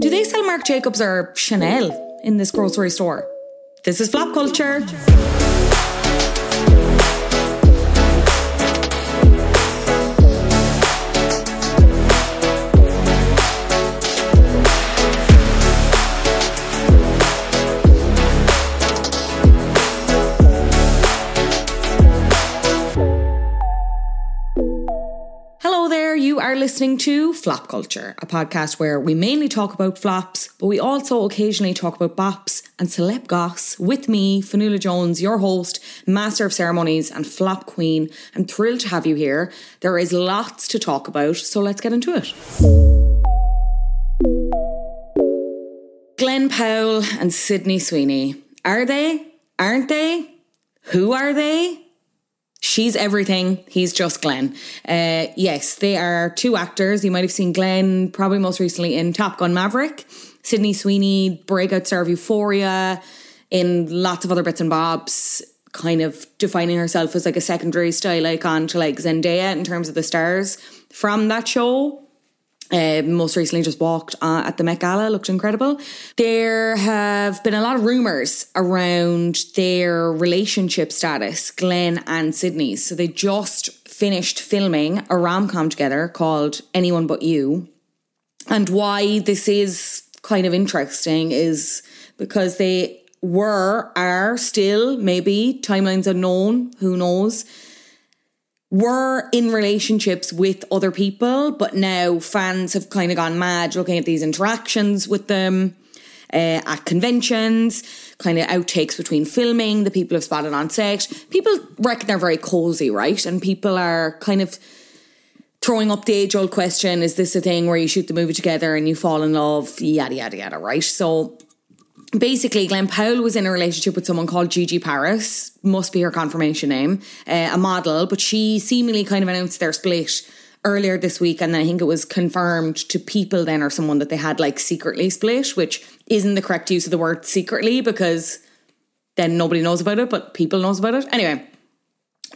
Do they sell Marc Jacobs or Chanel in this grocery store? This is Flop Culture. Are listening to Flop Culture, a podcast where we mainly talk about flops, but we also occasionally talk about bops and celeb goss with me, Fionnuala Jones, your host, master of ceremonies and flop queen. I'm thrilled to have you here. There is lots to talk about, so let's get into it. Glen Powell and Sydney Sweeney. Are they? Aren't they? Who are they? She's everything. He's just Glen. Uh, yes, they are two actors. You might have seen Glen probably most recently in Top Gun Maverick. Sydney Sweeney, breakout star of Euphoria, in lots of other bits and bobs, kind of defining herself as like a secondary style icon to like Zendaya in terms of the stars from that show. Uh, most recently just walked uh, at the Met Gala, looked incredible. There have been a lot of rumours around their relationship status, Glen and Sydney. So they just finished filming a rom com together called Anyone But You. And why this is kind of interesting is because they were, are still, maybe, timelines unknown, who knows were in relationships with other people, but now fans have kind of gone mad looking at these interactions with them uh, at conventions, kind of outtakes between filming, the people have spotted on set. People reckon they're very cozy, right? And people are kind of throwing up the age old question is this a thing where you shoot the movie together and you fall in love? Yada, yada, yada, right? So basically, Glen Powell was in a relationship with someone called Gigi Paris, must be her confirmation name, uh, a model, but she seemingly kind of announced their split earlier this week. And I think it was confirmed to people then or someone that they had like secretly split, which isn't the correct use of the word secretly because then nobody knows about it, but people knows about it. Anyway,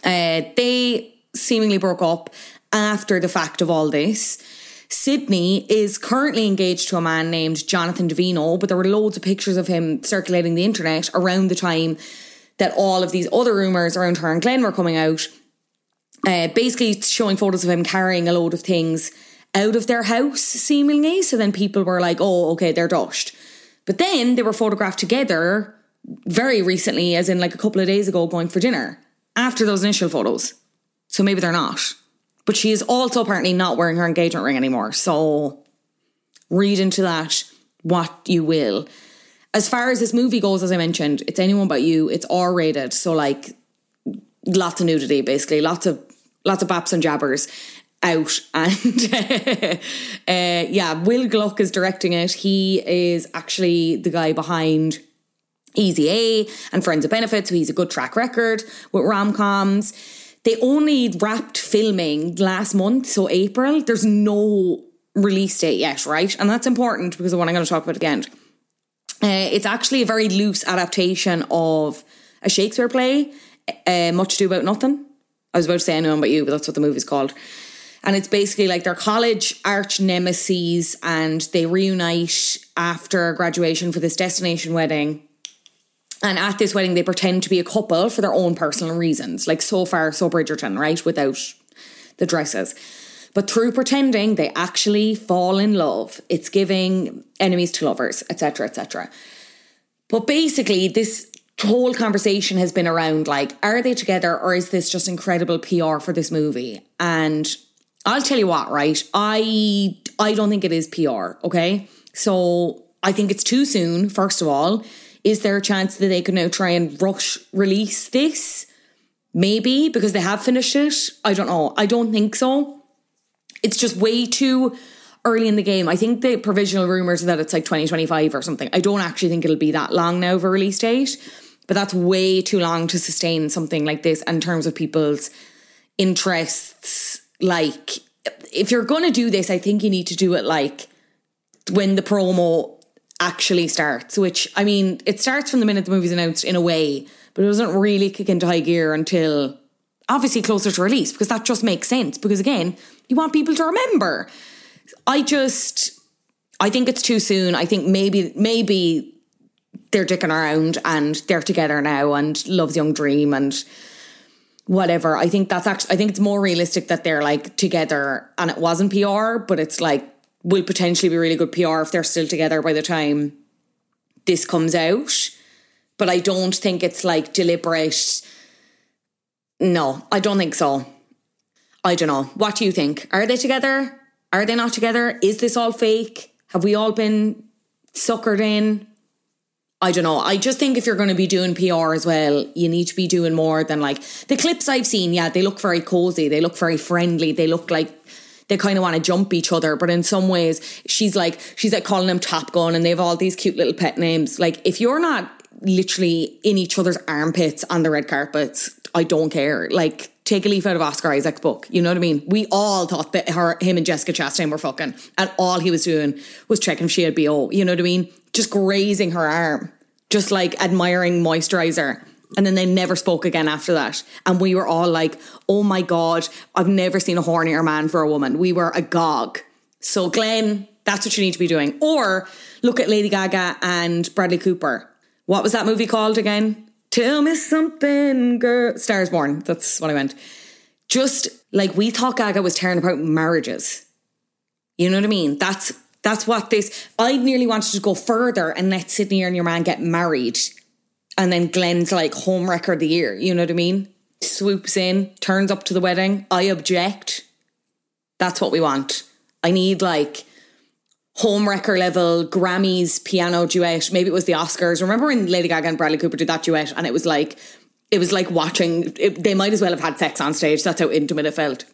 uh, they seemingly broke up after the fact of all this. Sydney is currently engaged to a man named Jonathan Davino, but there were loads of pictures of him circulating the internet around the time that all of these other rumours around her and Glen were coming out. Uh, basically, showing photos of him carrying a load of things out of their house, seemingly. So then people were like, oh, okay, they're doshed. But then they were photographed together very recently, as in like a couple of days ago, going for dinner after those initial photos. So maybe they're not. But she is also apparently not wearing her engagement ring anymore. So read into that what you will. As far as this movie goes, as I mentioned, it's anyone but you. It's R rated. So like lots of nudity, basically. Lots of lots of baps and jabbers out and uh, yeah will gluck is directing it he is actually the guy behind easy a and friends of benefits so he's a good track record with rom-coms they only wrapped filming last month, so April. There's no release date yet, right? And that's important because of what I'm going to talk about at again. Uh, it's actually a very loose adaptation of a Shakespeare play, uh, Much Ado About Nothing. I was about to say anyone but you, but that's what the movie's called. And it's basically like their college arch nemesis and they reunite after graduation for this destination wedding and at this wedding, they pretend to be a couple for their own personal reasons. Like so far, so Bridgerton, right? Without the dresses. But through pretending, they actually fall in love. It's giving enemies to lovers, etc., etc. But basically, this whole conversation has been around like, are they together or is this just incredible PR for this movie? And I'll tell you what, right? I I don't think it is PR, okay? So I think it's too soon, first of all. Is there a chance that they could now try and rush release this? Maybe because they have finished it. I don't know. I don't think so. It's just way too early in the game. I think the provisional rumors are that it's like 2025 or something. I don't actually think it'll be that long now a release date, but that's way too long to sustain something like this in terms of people's interests. Like, if you're going to do this, I think you need to do it like when the promo actually starts, which I mean, it starts from the minute the movie's announced in a way, but it doesn't really kick into high gear until obviously closer to release because that just makes sense. Because again, you want people to remember. I just, I think it's too soon. I think maybe, maybe they're dicking around and they're together now and loves young dream and whatever. I think that's actually, I think it's more realistic that they're like together and it wasn't PR, but it's like will potentially be really good PR if they're still together by the time this comes out. But I don't think it's like deliberate. No, I don't think so. I don't know. What do you think? Are they together? Are they not together? Is this all fake? Have we all been suckered in? I don't know. I just think if you're going to be doing PR as well, you need to be doing more than like the clips I've seen. Yeah, they look very cozy. They look very friendly. They look like they kind of want to jump each other. But in some ways, she's like, she's like calling him Top Gun and they have all these cute little pet names. Like, if you're not literally in each other's armpits on the red carpets, I don't care. Like, take a leaf out of Oscar Isaac's book. You know what I mean? We all thought that her, him and Jessica Chastain were fucking, and all he was doing was checking if she had BO. You know what I mean? Just grazing her arm, just like admiring moisturizer. And then they never spoke again after that. And we were all like, oh my God, I've never seen a hornier man for a woman. We were agog. So, Glen, that's what you need to be doing. Or look at Lady Gaga and Bradley Cooper. What was that movie called again? Tell me something, girl. Stars Born. That's what I meant. Just like we thought Gaga was tearing apart marriages. You know what I mean? That's that's what this. I nearly wanted to go further and let Sydney and your man get married and then Glen's like home record of the year. You know what I mean? Swoops in, turns up to the wedding. I object. That's what we want. I need like home wrecker level Grammys piano duet. Maybe it was the Oscars. Remember when Lady Gaga and Bradley Cooper did that duet and it was like it was like watching it, they might as well have had sex on stage. That's how intimate it felt.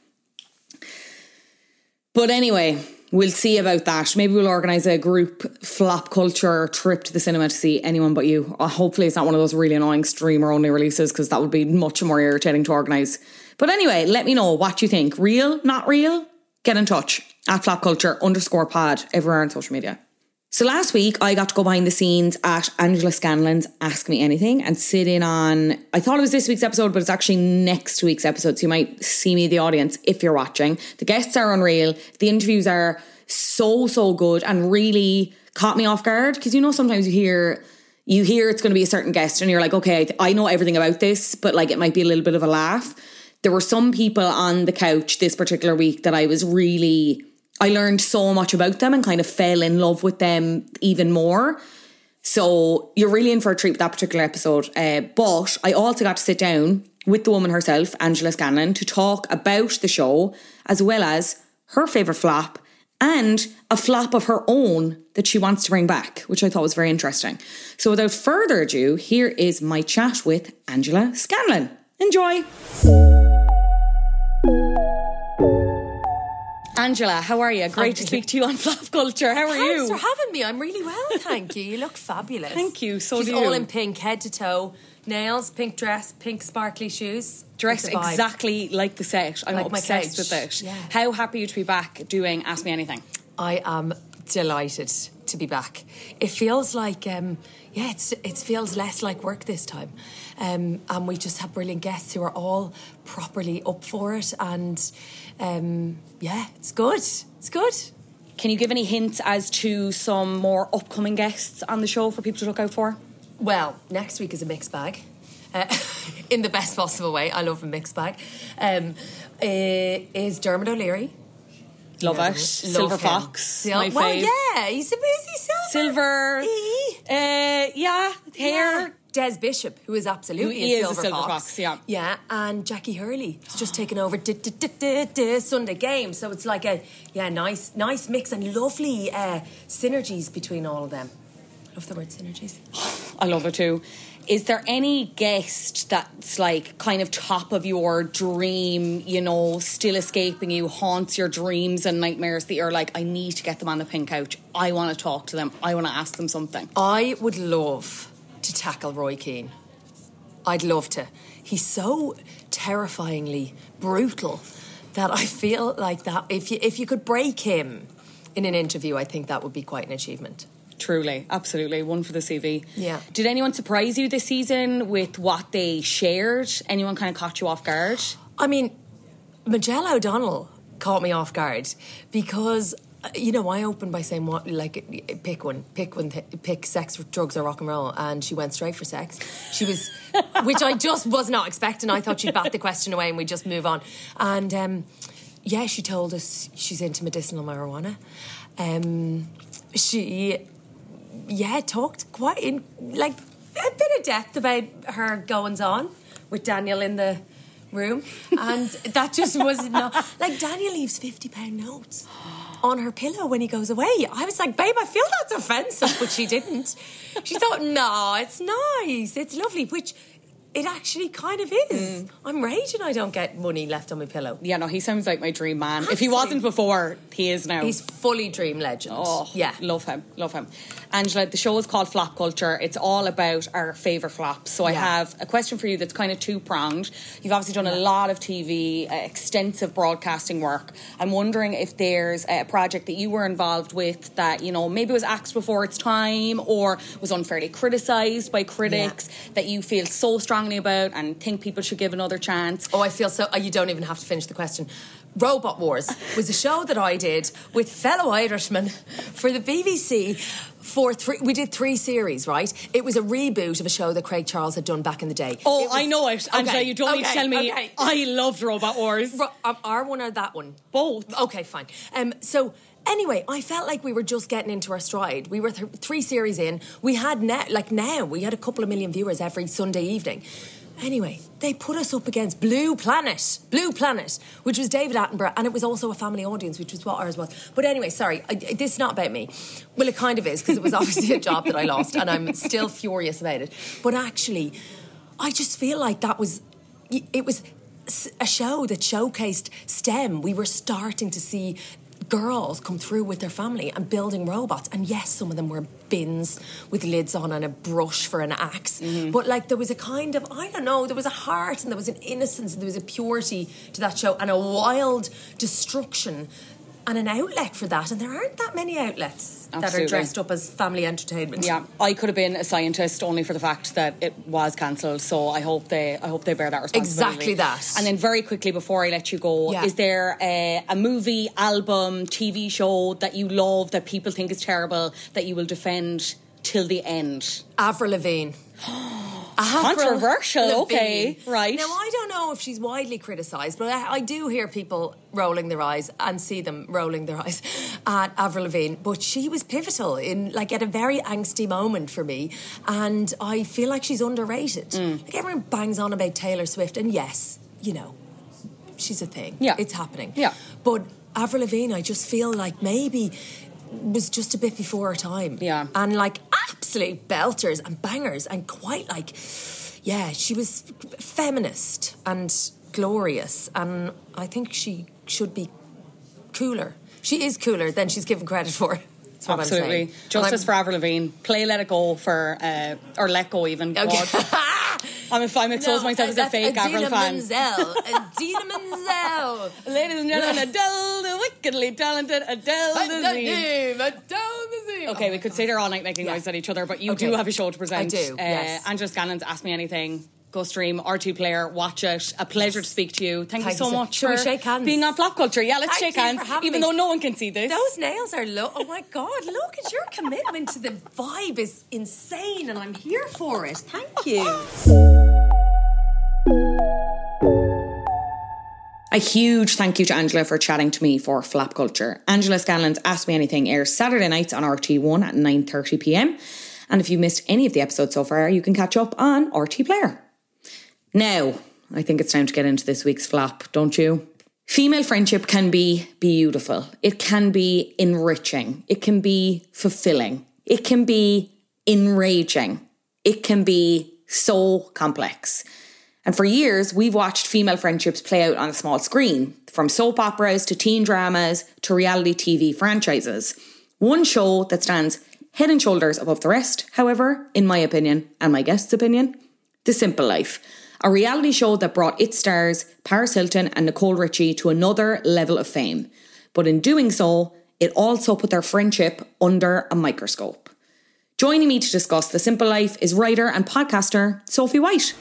But anyway, we'll see about that. Maybe we'll organise a group flop culture trip to the cinema to see anyone but you. Uh, hopefully, it's not one of those really annoying streamer only releases because that would be much more irritating to organise. But anyway, let me know what you think. Real, not real? Get in touch at flop culture underscore pod everywhere on social media. So last week I got to go behind the scenes at Angela Scanlon's Ask Me Anything and sit in on I thought it was this week's episode, but it's actually next week's episode. So you might see me the audience if you're watching. The guests are unreal. The interviews are so, so good and really caught me off guard. Because you know sometimes you hear you hear it's going to be a certain guest and you're like, okay, I know everything about this, but like it might be a little bit of a laugh. There were some people on the couch this particular week that I was really I learned so much about them and kind of fell in love with them even more. So you're really in for a treat with that particular episode. Uh, but I also got to sit down with the woman herself, Angela Scanlon, to talk about the show as well as her favourite flop and a flop of her own that she wants to bring back, which I thought was very interesting. So without further ado, here is my chat with Angela Scanlon. Enjoy. Angela, how are you? Great to speak to you on Flop Culture. How are Thanks you? Thanks for having me. I'm really well, thank you. You look fabulous. Thank you, so She's do all you. in pink, head to toe. Nails, pink dress, pink sparkly shoes. Dressed It's a vibe. exactly like the set. I'm Like obsessed with it. Yeah. How happy are you to be back doing Ask Me Anything? I am delighted to be back. It feels like, um, yeah, it's, it feels less like work this time. Um, and we just have brilliant guests who are all properly up for it. And um, yeah, it's good. It's good. Can you give any hints as to some more upcoming guests on the show for people to look out for? Well, next week is a mixed bag. Uh, in the best possible way. I love a mixed bag. Um, uh, is Dermot O'Leary. Love Yeah, it. love Silver him. Fox. Sil- my well, fave. yeah, he's a busy silver. Silver. E. Uh, yeah, hair. Des Bishop, who is absolutely Who is a a silver, silver fox. fox, yeah. yeah, and Jacqui Hurley has just taken over di- di- di- Sunday game, so it's like a yeah, nice, nice mix and lovely uh, synergies between all of them. Love the word synergies. I love it too. Is there any guest that's like kind of top of your dream, you know, still escaping you, haunts your dreams and nightmares that you're like, I need to get them on the pink couch. I want to talk to them. I want to ask them something. I would love to tackle Roy Keane. I'd love to. He's so terrifyingly brutal that I feel like that if you if you could break him in an interview, I think that would be quite an achievement. Truly, absolutely. One for the CV. Yeah. Did anyone surprise you this season with what they shared? Anyone kind of caught you off guard? I mean, Majella O'Donnell caught me off guard because you know I opened by saying what like pick one, pick one, th- pick sex, drugs, or rock and roll, and she went straight for sex. She was, which I just was not expecting. I thought she'd bat the question away and we'd just move on. And um, yeah, she told us she's into medicinal marijuana. Um, she yeah, talked quite in like a bit of depth about her goings on with Daniel in the room, and that just was not like Daniel leaves fifty pound notes on her pillow when he goes away. I was like, babe, I feel that's offensive, but she didn't. She thought, no, it's nice, it's lovely, which it actually kind of is. I'm raging I don't get money left on my pillow. Yeah, no, he sounds like my dream man. If he wasn't before, he is now. He's fully dream legend. Oh, yeah. Love him. Love him. Angela, the show is called Flop Culture. It's all about our favourite flops. So I have a question for you that's kind of two pronged. You've obviously done a lot of TV, uh, extensive broadcasting work. I'm wondering if there's a project that you were involved with that, you know, maybe was axed before its time or was unfairly criticised by critics that you feel so strongly about and think people should give another chance. Oh, I feel so. oh, You don't even have to finish the question. Robot Wars was a show that I did with fellow Irishmen for the BBC. For three, we did three series, right? It was a reboot of a show that Craig Charles had done back in the day. Oh, was- I know it. Angela, Okay, you don't need to tell me. okay. I loved Robot Wars. Our one or that one? Both. Okay, fine. Um, so anyway, I felt like we were just getting into our stride. We were th- three series in. We had now, like now, we had a couple of million viewers every Sunday evening. Anyway, they put us up against Blue Planet, Blue Planet, which was David Attenborough, and it was also a family audience, which was what ours was. But anyway, sorry, I, this is not about me. Well, it kind of is because it was obviously a job that I lost, and I'm still furious about it. But actually, I just feel like that was it was a show that showcased STEM. We were starting to see girls come through with their family and building robots. And yes, some of them were bins with lids on and a brush for an ax mm-hmm. But like there was a kind of, I don't know, there was a heart and there was an innocence and there was a purity to that show and a wild destruction and an outlet for that. And there aren't that many outlets that are dressed up as family entertainment. Yeah, I could have been a scientist only for the fact that it was cancelled. So I hope they, I hope they bear that responsibility. Exactly that. And then very quickly before I let you go, Yeah. is there a, a movie, album, TV show that you love that people think is terrible that you will defend till the end? Avril Lavigne. Controversial, okay, right. Now, I don't know if she's widely criticised, but I, I do hear people rolling their eyes and see them rolling their eyes at Avril Lavigne. But she was pivotal in, like, at a very angsty moment for me. And I feel like she's underrated. Mm. Like, everyone bangs on about Taylor Swift, and yes, you know, she's a thing. Yeah. It's happening. Yeah. But Avril Lavigne, I just feel like maybe was just a bit before her time. Yeah. And like absolute belters and bangers and quite like, yeah, she was feminist and glorious. And I think she should be cooler. She is cooler than she's given credit for. That's what I'm Absolutely. saying. Justice for Avril Lavigne. Play Let It Go for, uh, or Let Go even. Okay. I'm, a, I'm exposing No, myself as a fake Avril fan. Menzel. Idina Menzel. Ladies and gentlemen, Adele, the wickedly talented Adele Dazeem. Adele Dazeem. Okay, we could sit here all night making Yeah. noise at each other, but you Okay. do have a show to present. I do, Uh, yes. Angela Scanlon's Ask Me Anything. Go stream RTÉ Player, watch it. A pleasure to speak to you. Thank, Thank you so you much we for shake hands? being on Flop Culture. Yeah, let's Thank shake hands, even me. though no one can see this. Those nails are low. Oh my god! Look at your commitment to the vibe is insane, and I'm here for it. Thank you. A huge thank you to Angela for chatting to me for Flop Culture. Angela Scanlon's Ask Me Anything airs Saturday nights on RTÉ One at 9.30pm. And if you missed any of the episodes so far, you can catch up on RTÉ Player. Now, I think it's time to get into this week's flop, don't you? Female friendship can be beautiful. It can be enriching. It can be fulfilling. It can be enraging. It can be so complex. And for years, we've watched female friendships play out on a small screen, from soap operas to teen dramas to reality TV franchises. One show that stands head and shoulders above the rest, however, in my opinion and my guest's opinion, The Simple Life, a reality show that brought its stars, Paris Hilton and Nicole Richie, to another level of fame. But in doing so, it also put their friendship under a microscope. Joining me to discuss The Simple Life is writer and podcaster Sophie White.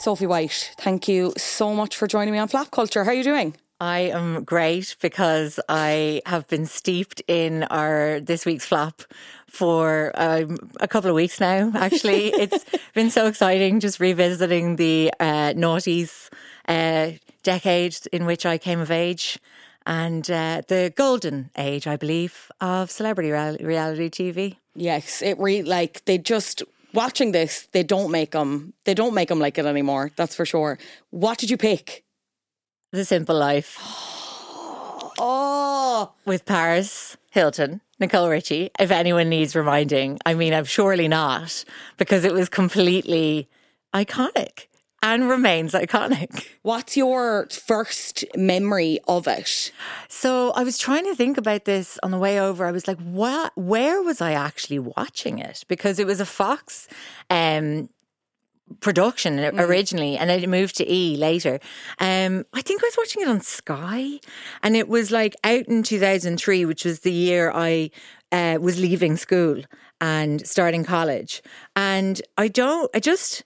Sophie White, thank you so much for joining me on Flop Culture. How are you doing? I am great because I have been steeped in our this week's flap for um, a couple of weeks now. Actually, it's been so exciting just revisiting the uh, noughties uh, decade in which I came of age and uh, the golden age, I believe, of celebrity reality TV. Yes, it really like they just watching this. They don't make them. They don't make them like it anymore. That's for sure. What did you pick? The Simple Life. oh, with Paris Hilton. Nicole Richie, if anyone needs reminding, I mean, I'm surely not, because it was completely iconic and remains iconic. What's your first memory of it? So I was trying to think about this on the way over. I was like, what where was I actually watching it? Because it was a Fox um, production mm. originally and then it moved to E later. Um, I think I was watching it on Sky and it was like out in 2003, which was the year I uh, was leaving school and starting college. And I don't, I just,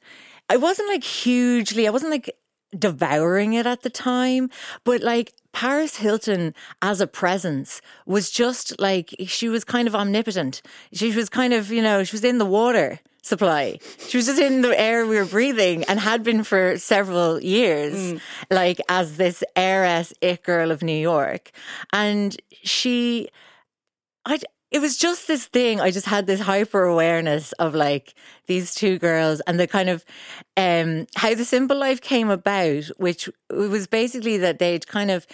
I wasn't like hugely, I wasn't like devouring it at the time, but like Paris Hilton as a presence was just like she was kind of omnipotent. She was kind of, you know, she was in the water supply. She was just in the air we were breathing and had been for several years, mm. like as this heiress, it girl of New York. And she, I, it was just this thing. I just had this hyper awareness of like these two girls and the kind of um, how the simple life came about, which was basically that they'd kind of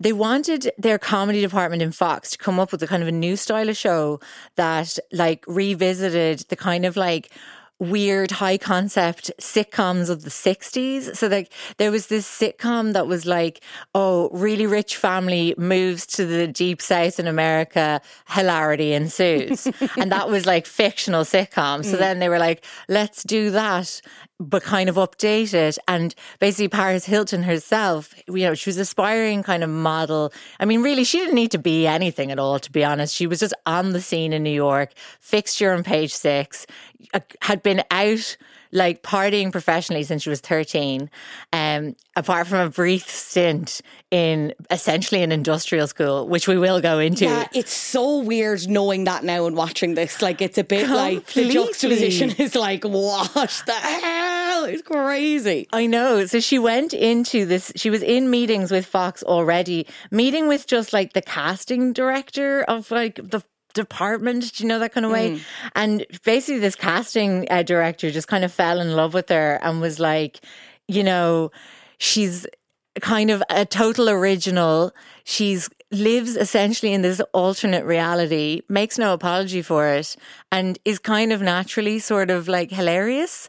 they wanted their comedy department in Fox to come up with a kind of a new style of show that like revisited the kind of like weird high concept sitcoms of the 60s. So like there was this sitcom that was like, oh, really rich family moves to the deep south in America, hilarity ensues. and that was like fictional sitcom. So mm. then they were like, let's do that but kind of update it. And basically, Paris Hilton herself, you know, she was aspiring kind of model. I mean, really, she didn't need to be anything at all, to be honest. She was just on the scene in New York, fixture on page six, had been out like partying professionally since she was 13, um, apart from a brief stint in essentially an industrial school, which we will go into. Yeah, it's so weird knowing that now and watching this. Like, it's a bit Completely. like the juxtaposition is like, what the hell? It's crazy. I know. So she went into this, she was in meetings with Fox already, meeting with just like the casting director of like the department, you know, that kind of way. Mm. And basically, this casting uh, director just kind of fell in love with her and was like, you know, she's kind of a total original. She's lives essentially in this alternate reality, makes no apology for it, and is kind of naturally sort of like hilarious.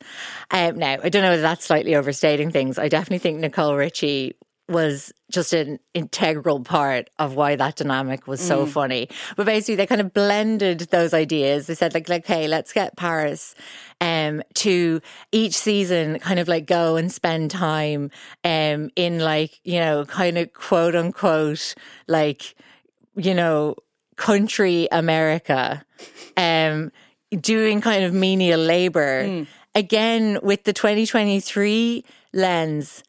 Um, now, I don't know if that's slightly overstating things. I definitely think Nicole Richie was just an integral part of why that dynamic was so mm. funny. But basically, they kind of blended those ideas. They said, like, like, hey, let's get Paris um, to each season kind of like go and spend time um, in like, you know, kind of quote unquote, like, you know, country America, um, doing kind of menial labor. Mm. Again, with the 2023 lens,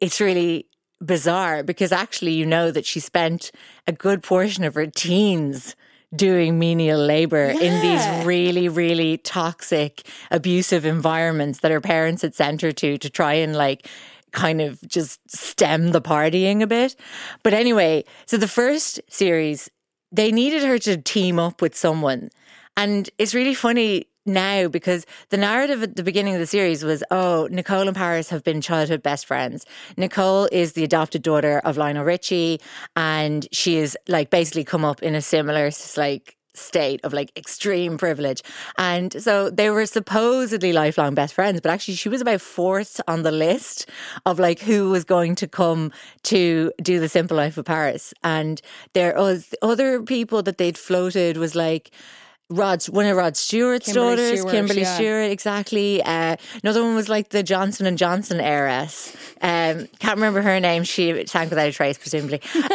it's really bizarre because actually you know that she spent a good portion of her teens doing menial labor yeah. in these really, really toxic, abusive environments that her parents had sent her to to try and like kind of just stem the partying a bit. But anyway, so the first series, they needed her to team up with someone. And it's really funny now because the narrative at the beginning of the series was oh, Nicole and Paris have been childhood best friends. Nicole is the adopted daughter of Lionel Richie, and she is like basically come up in a similar like state of like extreme privilege. And so they were supposedly lifelong best friends, but actually she was about fourth on the list of like who was going to come to do the simple life of Paris. And there was other people that they'd floated was like Rod, one of Rod Stewart's Kimberly daughters, Stewart, Kimberly yeah. Stewart, exactly. Uh, another one was like the Johnson and Johnson heiress. Um, can't remember her name. She sank without a trace, presumably. but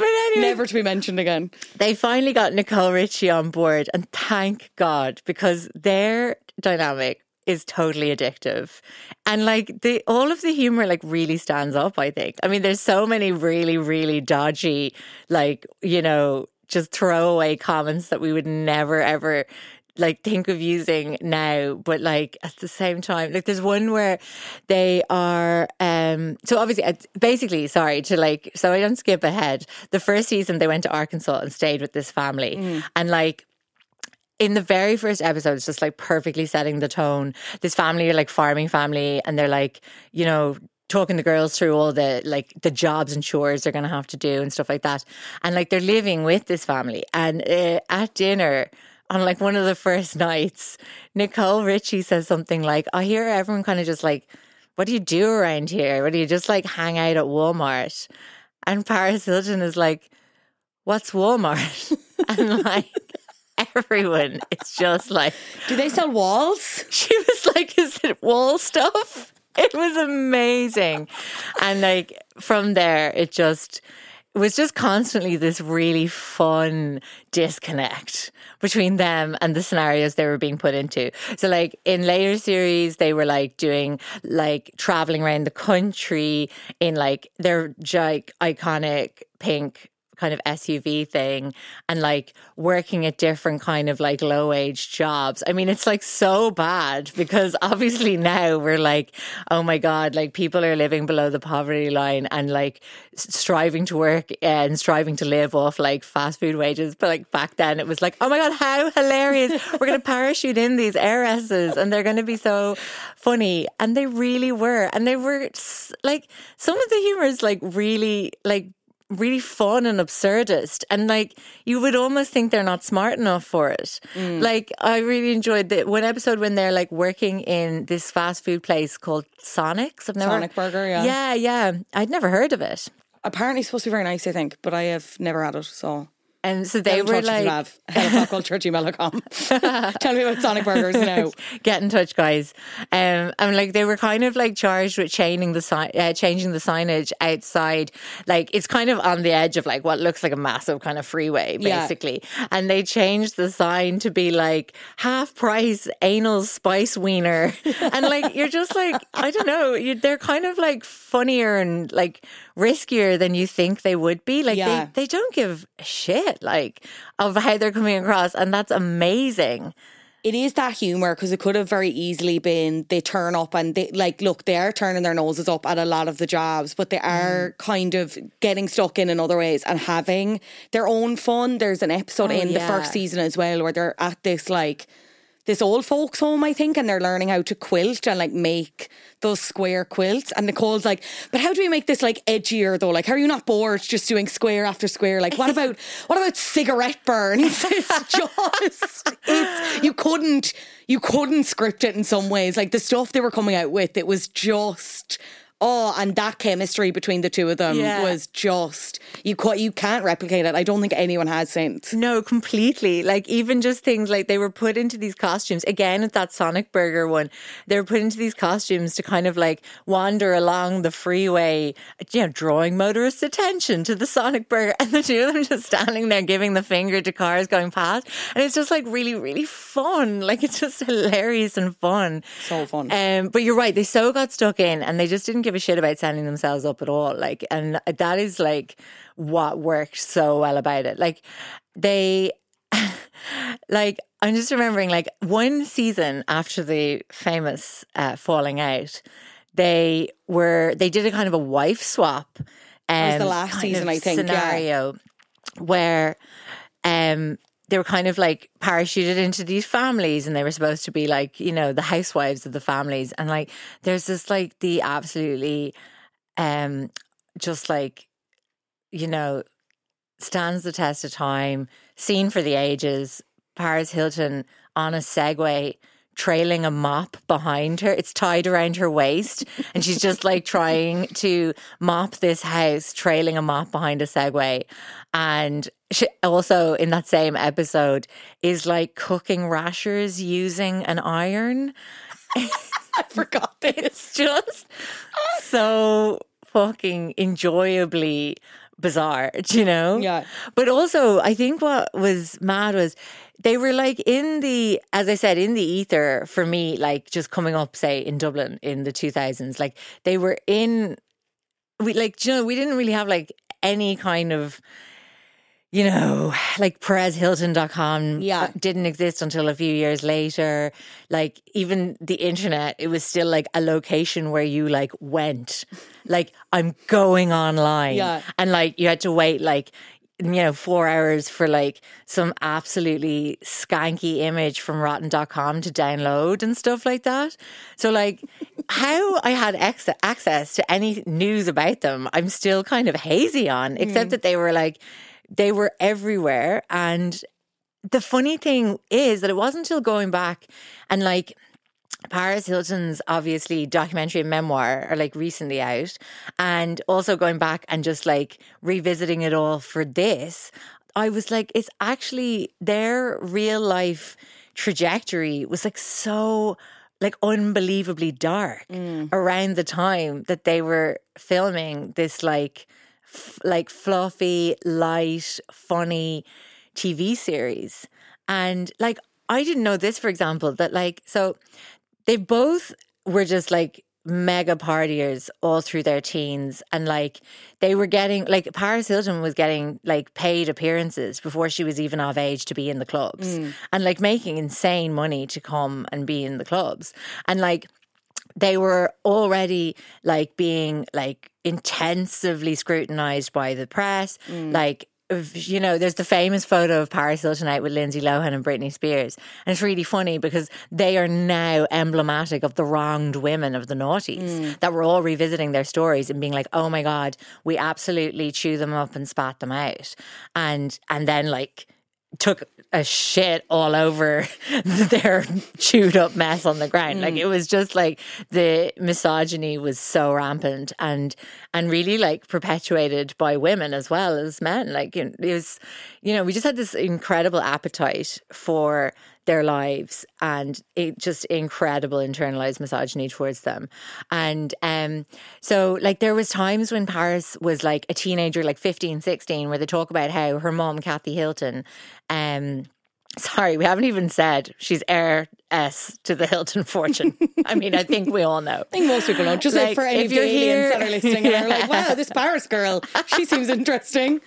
anyway, Never to be mentioned again. they finally got Nicole Richie on board, and thank God because their dynamic is totally addictive, and like the all of the humor like really stands up. I think. I mean, there's so many really really dodgy, like you know, just throwaway comments that we would never ever like think of using now but like at the same time like there's one where they are um so obviously basically sorry to like so I don't skip ahead. The first season they went to Arkansas and stayed with this family. And like in the very first episode, it's just like perfectly setting the tone. This family are like farming family, and they're like, you know, talking the girls through all the like the jobs and chores they're going to have to do and stuff like that. And like they're living with this family, and uh, at dinner. On like one of the first nights, Nicole Richie says something like, I hear everyone kind of just like, what do you do around here? What do you just like hang out at Walmart? And Paris Hilton is like, what's Walmart? and like everyone is just like, Do they sell walls? she was like, is it wall stuff? It was amazing. And like from there, it just it was just constantly this really fun disconnect between them and the scenarios they were being put into. So like in later series, they were like doing like traveling around the country in like their like iconic pink kind of SUV thing and like working at different kind of like low wage jobs. I mean, it's like so bad because obviously now we're like, oh my God, like people are living below the poverty line and like striving to work and striving to live off like fast food wages. But like back then it was like, oh my God, how hilarious. We're going to parachute in these heiresses and they're going to be so funny. And they really were. And they were like, some of the humor is like really like really fun and absurdist. And like you would almost think they're not smart enough for it. Mm. Like i really enjoyed the one episode when they're like working in this fast food place called sonics i've never Sonic Burger, yeah. yeah yeah. I'd never heard of it. Apparently, it's supposed to be very nice, I think, but I have never had it. So and so they Get in were like you have helloculture@gmail.com. Tell me about Sonic Burgers now. get in touch, guys. Um, and like they were kind of like charged with changing the sign, uh, changing the signage outside. Like it's kind of on the edge of like what looks like a massive kind of freeway, Yeah. basically. And they changed the sign to be like half price anal spice wiener, and like you're just like I don't know, you, they're kind of like funnier and like riskier than you think they would be. Like Yeah. they they don't give a shit like of how they're coming across, and that's amazing. It is that humour because it could have very easily been they turn up and they like look they are turning their noses up at a lot of the jobs, but they are Mm. kind of getting stuck in in other ways and having their own fun. There's an episode Oh, in the first season as well where they're at this like this old folks home, I think, and they're learning how to quilt and like make those square quilts. And Nicole's like, but how do we make this like edgier though? Like, how are you not bored just doing square after square? Like, what about what about cigarette burns? It's just it's you couldn't you couldn't script it in some ways. Like the stuff they were coming out with, it was just Oh, and that chemistry between the two of them Yeah. was just you. ca- You can't replicate it. I don't think anyone has since. No, completely. Like even just things like they were put into these costumes again at that Sonic Burger one. They were put into these costumes to kind of like wander along the freeway, you know, drawing motorists' attention to the Sonic Burger, and the two of them just standing there giving the finger to cars going past, and it's just like really, really fun. Like it's just hilarious and fun. So fun. Um, but you're right. They so got stuck in, and they just didn't give a shit about setting themselves up at all. Like, and that is like what worked so well about it. Like, they, like, I'm just remembering, like, one season after the famous uh, falling out, they were they did a kind of a wife swap. Um, was the last season, I think, yeah. Scenario where um they were kind of like parachuted into these families and they were supposed to be like you know the housewives of the families and like there's this like the absolutely um just like you know stands the test of time, seen for the ages. Paris Hilton on a Segway trailing a mop behind her. It's tied around her waist, and she's just like trying to mop this house, trailing a mop behind a Segway. And she also in that same episode is like cooking rashers using an iron. I forgot this. It's just so fucking enjoyably bizarre, you know? Yeah. But also, I think what was mad was they were like in the, as I said, in the ether for me, like just coming up, say, in Dublin in the 2000s. Like they were in, we like, you know, we didn't really have like any kind of, you know, like PerezHilton.com Yeah. Uh, didn't exist until a few years later. Like even the internet, it was still like a location where you like went. Like I'm going online. Yeah. And like you had to wait like you know, four hours for like some absolutely skanky image from rotten.com to download and stuff like that. So, like, how I had ex- access to any news about them, I'm still kind of hazy on, except hmm. that they were like, they were everywhere. And the funny thing is that it wasn't until going back and like Paris Hilton's obviously documentary and memoir are like recently out, and also going back and just like revisiting it all for this, I was like, it's actually their real life trajectory was like so like unbelievably dark mm. around the time that they were filming this like f- like fluffy, light, funny TV series. And like I didn't know this for example that like so they both were just like mega partiers all through their teens and like they were getting like Paris Hilton was getting like paid appearances before she was even of age to be in the clubs mm. and like making insane money to come and be in the clubs and like they were already like being like intensively scrutinized by the press mm. like if- you know, there's the famous photo of Paris Hilton out with Lindsay Lohan and Britney Spears. And it's really funny because they are now emblematic of the wronged women of the noughties mm. that were all revisiting their stories and being like, oh my God, we absolutely chew them up and spat them out. And and then like took a shit all over their chewed up mess on the ground. Like mm. it was just like the misogyny was so rampant and and really like perpetuated by women as well as men. Like you know, it was, you know, we just had this incredible appetite for their lives and it just incredible internalized misogyny towards them. And um so like there was times when Paris was like a teenager, like 15, 16, where they talk about how her mom, Kathy Hilton, um Sorry, we haven't even said she's heiress to the Hilton fortune. I mean, I think we all know. I think most people know. Just like, Like, for any if you're aliens here- that are listening and are like, wow, this Paris girl, she seems interesting.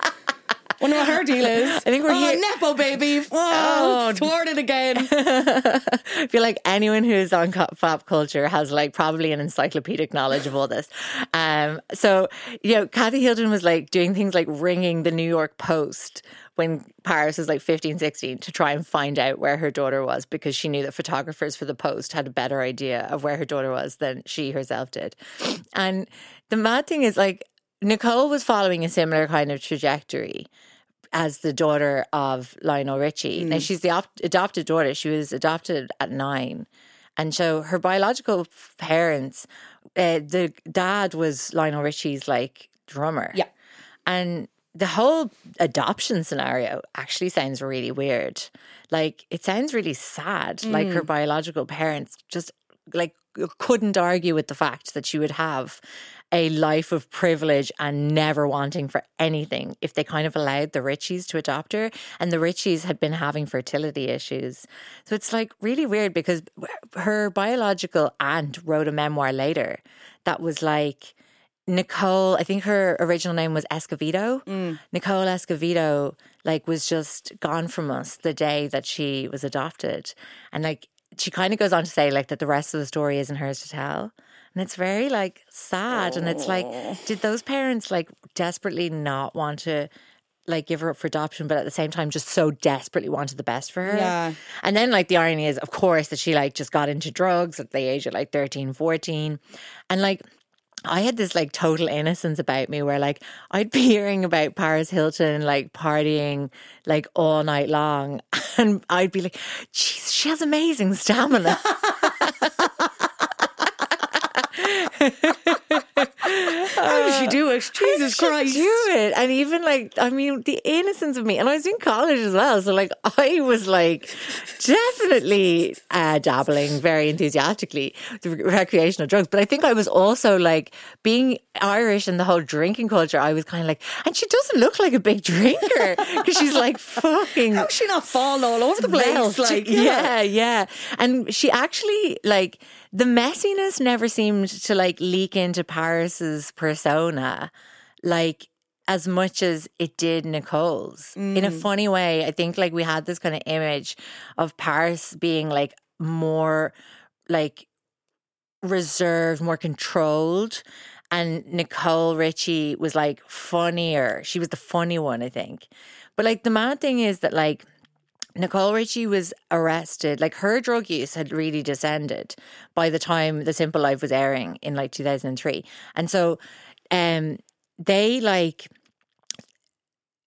Wonder what her deal is. I think we're oh, here- Nepo baby. Oh, thwarted again. I feel like anyone who's on pop culture has like probably an encyclopedic knowledge of all this. Um, so, you know, Kathy Hilton was like doing things like ringing the New York Post when Paris was like 15, 16 to try and find out where her daughter was because she knew that photographers for the Post had a better idea of where her daughter was than she herself did. And the mad thing is like Nicole was following a similar kind of trajectory as the daughter of Lionel Richie. Now she's the op- adopted daughter. She was adopted at nine, and so her biological parents, uh, the dad was Lionel Richie's like drummer. Yeah. and the whole adoption scenario actually sounds really weird. Like it sounds really sad. Like her biological parents just like couldn't argue with the fact that she would have a life of privilege and never wanting for anything if they kind of allowed the Richies to adopt her. And the Richies had been having fertility issues. So it's like really weird because her biological aunt wrote a memoir later that was like, Nicole, I think her original name was Escovedo. Mm. Nicole Escovedo, like, was just gone from us the day that she was adopted. And like, she kind of goes on to say, like, that the rest of the story isn't hers to tell. And it's very, like, sad. And it's like, oh. did those parents, like, desperately not want to, like, give her up for adoption, but at the same time, just so desperately wanted the best for her? Yeah. And then, like, the irony is, of course, that she, like, just got into drugs at the age of, like, 13, 14. And, like, I had this like total innocence about me where like I'd be hearing about Paris Hilton like partying like all night long and I'd be like, jeez, she has amazing stamina. How does she do it? Jesus She Christ. do it. And even like, I mean, the innocence of me. And I was in college as well. So like, I was like definitely uh, dabbling very enthusiastically with recreational drugs. But I think I was also like being Irish and the whole drinking culture. I was kind of like, and she doesn't look like a big drinker because she's like fucking How she not fall all over the place? Like, yeah, yeah. And she actually like the messiness never seemed to like leak into Paris's persona, like as much as it did Nicole's. In a mm. funny way, I think like we had this kind of image of Paris being like more like reserved, more controlled. And Nicole Richie was like funnier. She was the funny one, I think. But like the mad thing is that like Nicole Richie was arrested. Like her drug use had really descended by the time The Simple Life was airing in like 2003. And so um they like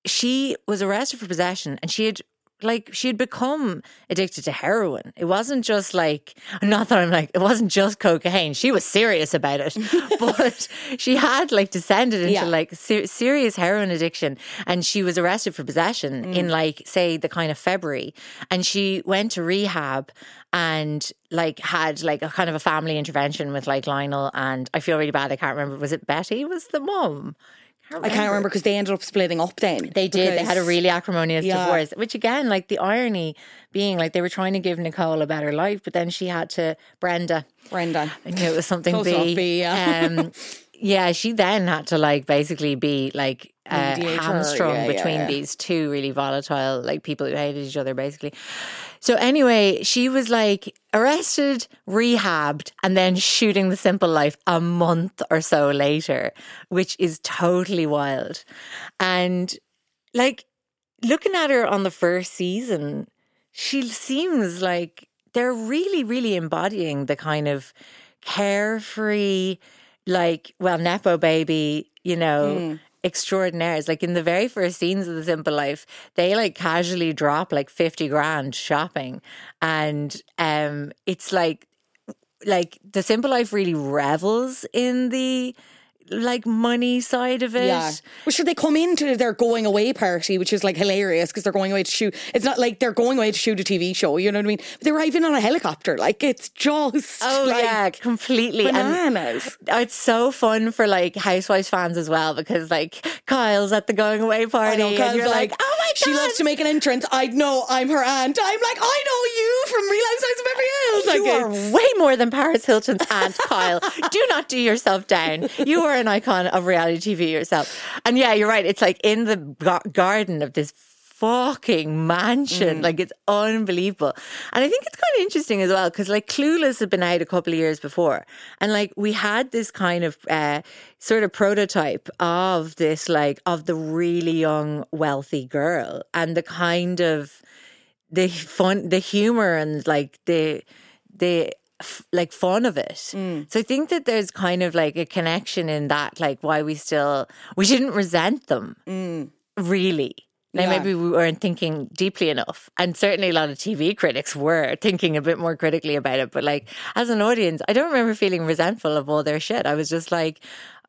she was arrested for possession and she had like she had become addicted to heroin. It wasn't just like not that I'm like it wasn't just cocaine. She was serious about it, but she had like descended into Yeah. like ser- serious heroin addiction, and she was arrested for possession mm. in like say the kind of February, and she went to rehab and like had like a kind of a family intervention with like Lionel and I feel really bad. I can't remember. Was it Betty? Was the mum? I can't remember because they ended up splitting up then. They did. They had a really acrimonious Yeah. divorce, which again, like the irony being like they were trying to give Nicole a better life, but then she had to Brenda. Brenda. I knew it was something Close B. enough, B, yeah. um, yeah, she then had to like basically be like uh, hamstrung yeah, yeah, between yeah. these two really volatile like people who hated each other basically. So anyway, she was like arrested, rehabbed, and then shooting the simple life a month or so later, which is totally wild. And like looking at her on the first season, she seems like they're really, really embodying the kind of carefree, like, well, Nepo baby, you know, extraordinaires. Like in the very first scenes of The Simple Life, they like casually drop like 50 grand shopping. And um it's like, like The Simple Life really revels in the like money side of it. Yeah. Well, should they come into their going away party, which is like hilarious because they're going away to shoot. It's not like they're going away to shoot a TV show. You know what I mean? they're even on a helicopter. Like it's just Oh like, yeah, completely. And bananas. Uh, it's so fun for like Housewives fans as well because like Kyle's at the going away party know, and you're like, like, oh my god, she loves to make an entrance. I know I'm her aunt. I'm like, I know you from Real Housewives of Beverly Hills. Like, you are way more than Paris Hilton's aunt, Kyle. Do not do yourself down. You are an icon of reality TV yourself. And yeah, you're right. It's like in the garden of this fucking mansion. Mm. Like it's unbelievable. And I think it's kind of interesting as well because like Clueless had been out a couple of years before. And like we had this kind of uh, sort of prototype of this, like, of the really young, wealthy girl and the kind of the fun, the humor, and like the the f- like fun of it. So I think that there's kind of like a connection in that, like why we still we didn't resent them, really. Now, Yeah. maybe we weren't thinking deeply enough. And certainly a lot of TV critics were thinking a bit more critically about it. But like as an audience, I don't remember feeling resentful of all their shit. I was just like,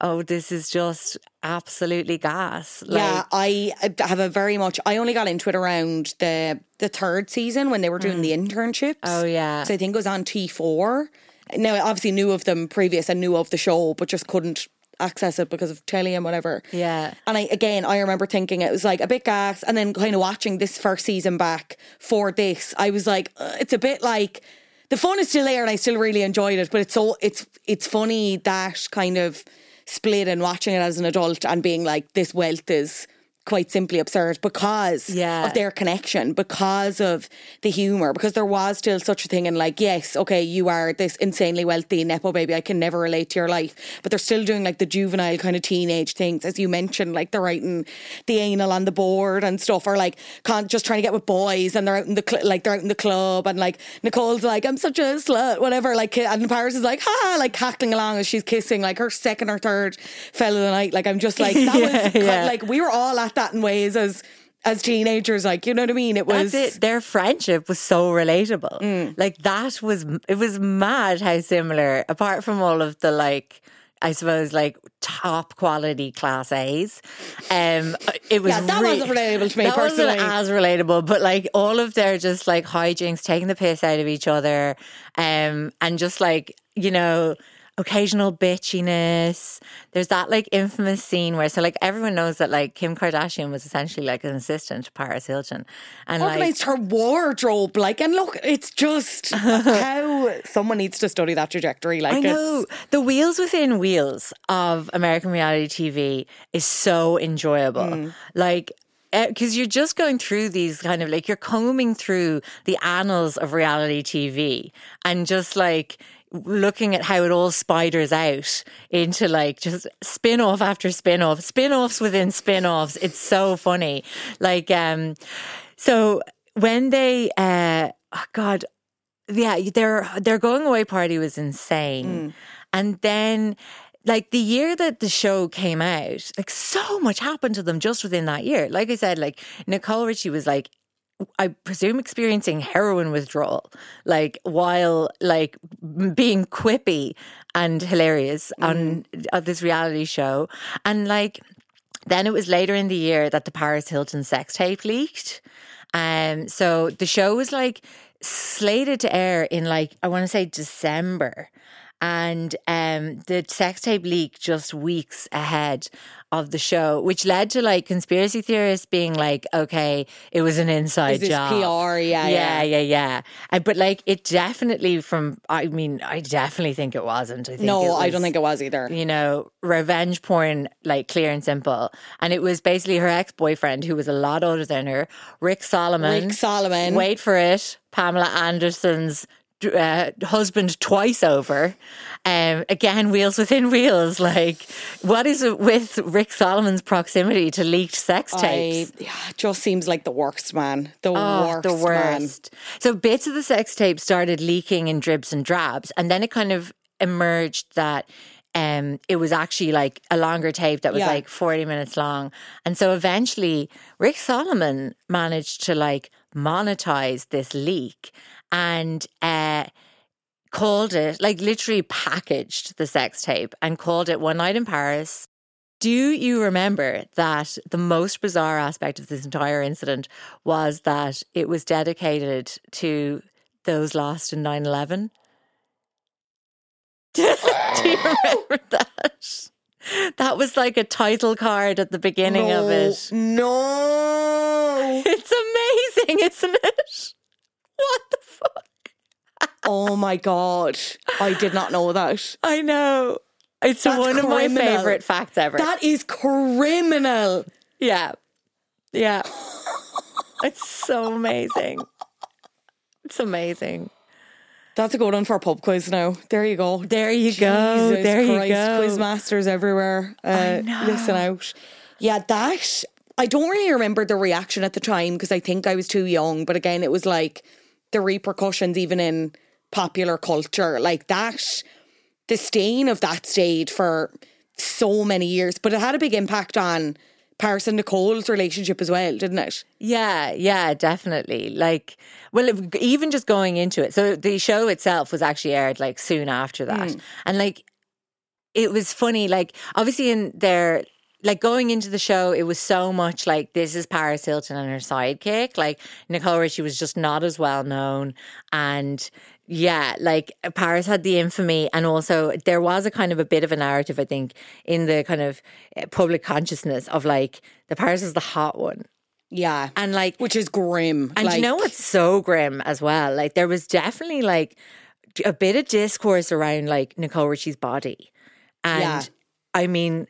oh, this is just absolutely gas. Like, yeah, I have a very much. I only got into it around the the third season when they were doing the mm. internships. Oh, yeah. so I think it was on T four. Now, I obviously knew of them previous and knew of the show, but just couldn't access it because of telly and whatever. Yeah. And I again, I remember thinking it was like a bit gas, and then kind of watching this first season back for this, I was like, uh, it's a bit like the fun is still there, and I still really enjoyed it. But it's so it's it's funny that kind of split and watching it as an adult and being like, this wealth is quite simply absurd because Yeah. of their connection, because of the humor, because there was still such a thing in like, yes, okay, you are this insanely wealthy nepo baby. I can never relate to your life, but they're still doing like the juvenile kind of teenage things, as you mentioned, like they're writing the anal on the board and stuff, or like can't just trying to get with boys and they're out in the cl- like they're out in the club and like Nicole's like I'm such a slut, whatever. Like and Paris is like ha, like cackling along as she's kissing like her second or third fell of the night. Like I'm just like that Yeah, was yeah. like we were all at that in ways as as teenagers. Like you know what I mean? It was it. Their friendship was so relatable. Mm. Like that was it was mad how similar. Apart from all of the like, I suppose like top quality class A's. Um, it was Yeah, that re- wasn't relatable to me That personally. wasn't as relatable, but like all of their just like hijinks, taking the piss out of each other, um, and just like you know. Occasional bitchiness. There's that like infamous scene where so like everyone knows that like Kim Kardashian was essentially like an assistant to Paris Hilton, and like organized her wardrobe. Like and look, it's just how someone needs to study that trajectory. Like I know the wheels within wheels of American reality TV is so enjoyable. Mm. Like, because you're just going through these kind of like you're combing through the annals of reality TV and just like looking at how it all spiders out into like just spin off after spin off, spin offs within spin offs. It's so funny. Like, um, so when they, uh, oh God, yeah, their their going away party was insane. And then like the year that the show came out, like so much happened to them just within that year. Like I said, like Nicole Richie was like I presume experiencing heroin withdrawal, like while like being quippy and hilarious on, on this reality show. And like then it was later in the year that the Paris Hilton sex tape leaked. Um, so the show was like slated to air in like I want to say December, and um, the sex tape leaked just weeks ahead of the show, which led to like conspiracy theorists being like, "Okay, it was an inside Is this job." PR? Yeah, yeah, yeah. yeah, yeah. Uh, but like, it definitely from. I mean, I definitely think it wasn't. I think no, it I don't think it was either. you know, revenge porn, like clear and simple. And it was basically her ex boyfriend, who was a lot older than her, Rick Salomon. Rick Salomon. Wait for it. Pamela Anderson's uh, husband twice over. Um, again, wheels within wheels. Like, what is it with Rick Salomon's proximity to leaked sex I, tapes? yeah, it just seems like the worst, man. The Oh, worst, the man. So bits of the sex tape started leaking in dribs and drabs, and then it kind of emerged that um, it was actually like a longer tape that was Yeah. like 40 minutes long. And so eventually Rick Salomon managed to like monetize this leak and uh, called it, like literally packaged the sex tape and called it One Night in Paris. Do you remember that the most bizarre aspect of this entire incident was that it was dedicated to those lost in 9 11? Do you remember that? That was like a title card at the beginning of it. No. It's amazing, isn't it? What the fuck? oh my god. I did not know that. I know. It's That's one of my favorite facts ever. That is criminal. yeah. Yeah. it's so amazing. It's amazing. That's a good one for a pub quiz now. There you go. There you go. Jesus There you go. Quiz masters everywhere. Uh, listen out. Yeah, that I don't really remember the reaction at the time because I think I was too young. But again, it was like the repercussions even in popular culture, like that. The stain of that stayed for so many years, but it had a big impact on Paris and Nicole's relationship as well, didn't it? Yeah, yeah, definitely. Like, well, even just going into it. So the show itself was actually aired like soon after that. Hmm. And like, it was funny. Like, obviously, in their, like, going into the show, it was so much like this is Paris Hilton and her sidekick. Like, Nicole Richie was just not as well known. And yeah, like Paris had the infamy, and also there was a kind of a bit of a narrative, I think, in the kind of eh, public consciousness of like the Paris is the hot one. Yeah, And like, which is grim. and like, you know what's so grim as well? Like there was definitely like a bit of discourse around like Nicole Richie's body. And Yeah. I mean,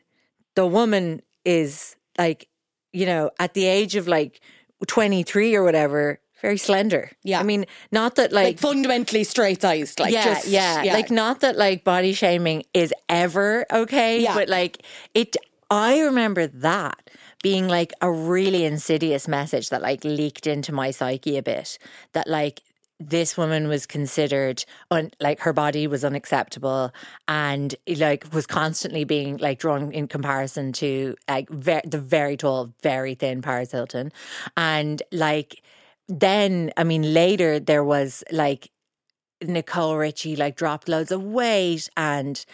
the woman is like you know, at the age of like 23 or whatever, very slender. Yeah. I mean, not that like like, fundamentally straight sized. Like yeah, just, yeah, Like not that like body shaming is ever okay, Yeah. but like it I remember that being like a really insidious message that like leaked into my psyche a bit that like this woman was considered un, like her body was unacceptable and like was constantly being like drawn in comparison to like the very tall very thin Paris Hilton. And like then I mean later there was like Nicole Richie like dropped loads of weight and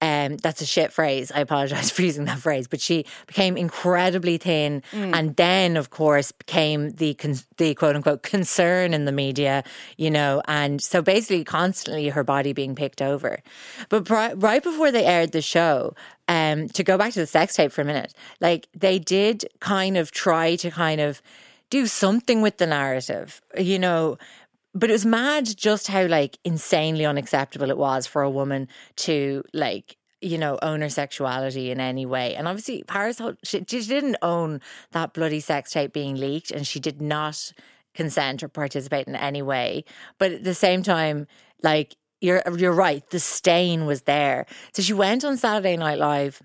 um, that's a shit phrase. I apologize for using that phrase, but she became incredibly thin, and then, of course, became the con- the quote unquote concern in the media, you know, and so basically, constantly her body being picked over. But pri- right before they aired the show, um, to go back to the sex tape for a minute, like they did kind of try to kind of do something with the narrative, you know but it was mad just how like insanely unacceptable it was for a woman to like you know own her sexuality in any way. And obviously paris she, she didn't own that bloody sex tape being leaked and she did not consent or participate in any way. But at the same time like you're you're right the stain was there. So she went on saturday night live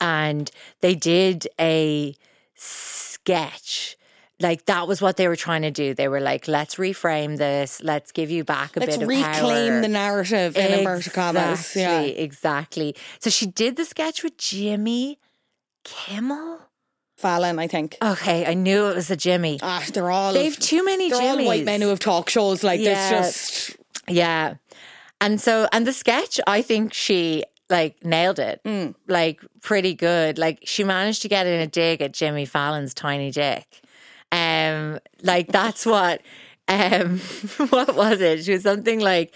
and they did a sketch like that was what they were trying to do. They were like, let's reframe this. Let's give you back a Let's bit of reclaim power. the narrative in inverted commas. Exactly, Yeah. exactly. So she did the sketch with Jimmy Kimmel. Fallon, I think. Okay, I knew it was a Jimmy. Ah, they're all They've too many they're all white men who have talk shows. Like Yeah. there's just Yeah. And so, and the sketch, I think she like nailed it, Mm. like pretty good. Like she managed to get in a dig at Jimmy Fallon's tiny dick. Um, like that's what. Um, what was it? She was something like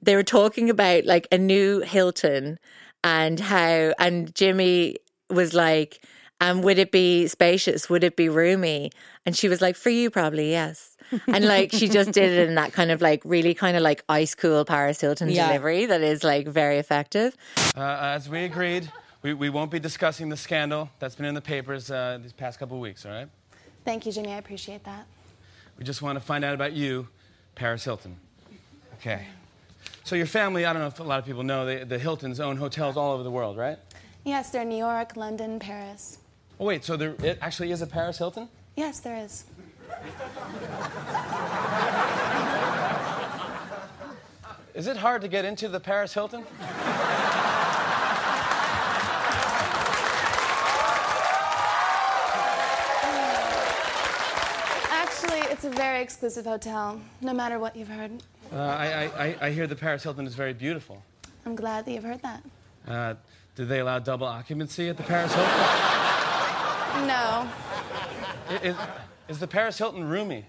they were talking about like a new Hilton and how and Jimmy was like, um, would it be spacious? Would it be roomy? And she was like, for you, probably, yes. And like, she just did it in that kind of like really kind of like ice cool Paris Hilton Yeah. delivery that is like very effective. Uh, as we agreed, we, we won't be discussing the scandal that's been in the papers uh, these past couple of weeks, all right? Thank you, Jimmy. I appreciate that. We just want to find out about you, Paris Hilton. Okay. So your family, I don't know if a lot of people know, they, the Hiltons own hotels all over the world, right? Yes, they're in New York, London, Paris. Oh, wait, so there it actually is a Paris Hilton? Yes, there is. Is it hard to get into the Paris Hilton? it's a very exclusive hotel, no matter what you've heard. Uh, I, I, I- I hear the Paris Hilton is very beautiful. I'm glad that you've heard that. Uh, do they allow double occupancy at the Paris Hilton? No, Is, is the Paris Hilton roomy?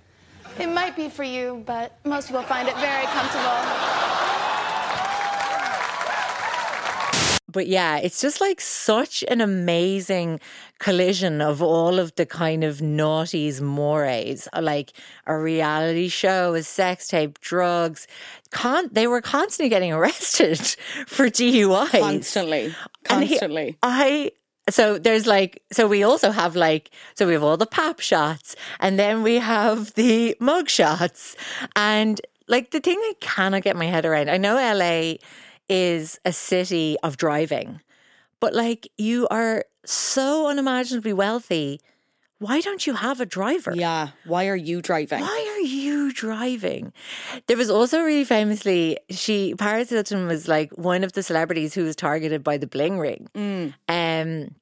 it might be for you, but most people find it very comfortable. But yeah, it's just like such an amazing collision of all of the kind of naughties mores, like a reality show, a sex tape, drugs. Con- they were constantly getting arrested for DUIs. constantly, And he- constantly. I so there's like so we also have like so we have all the pap shots and then we have the mug shots and like the thing I cannot get my head around. I know LA is a city of driving, but like you are so unimaginably wealthy. Why don't you have a driver? yeah. Why are you driving? Why are you driving? There was also really famously, she Paris Hilton was like one of the celebrities who was targeted by the bling ring. Mm. Um,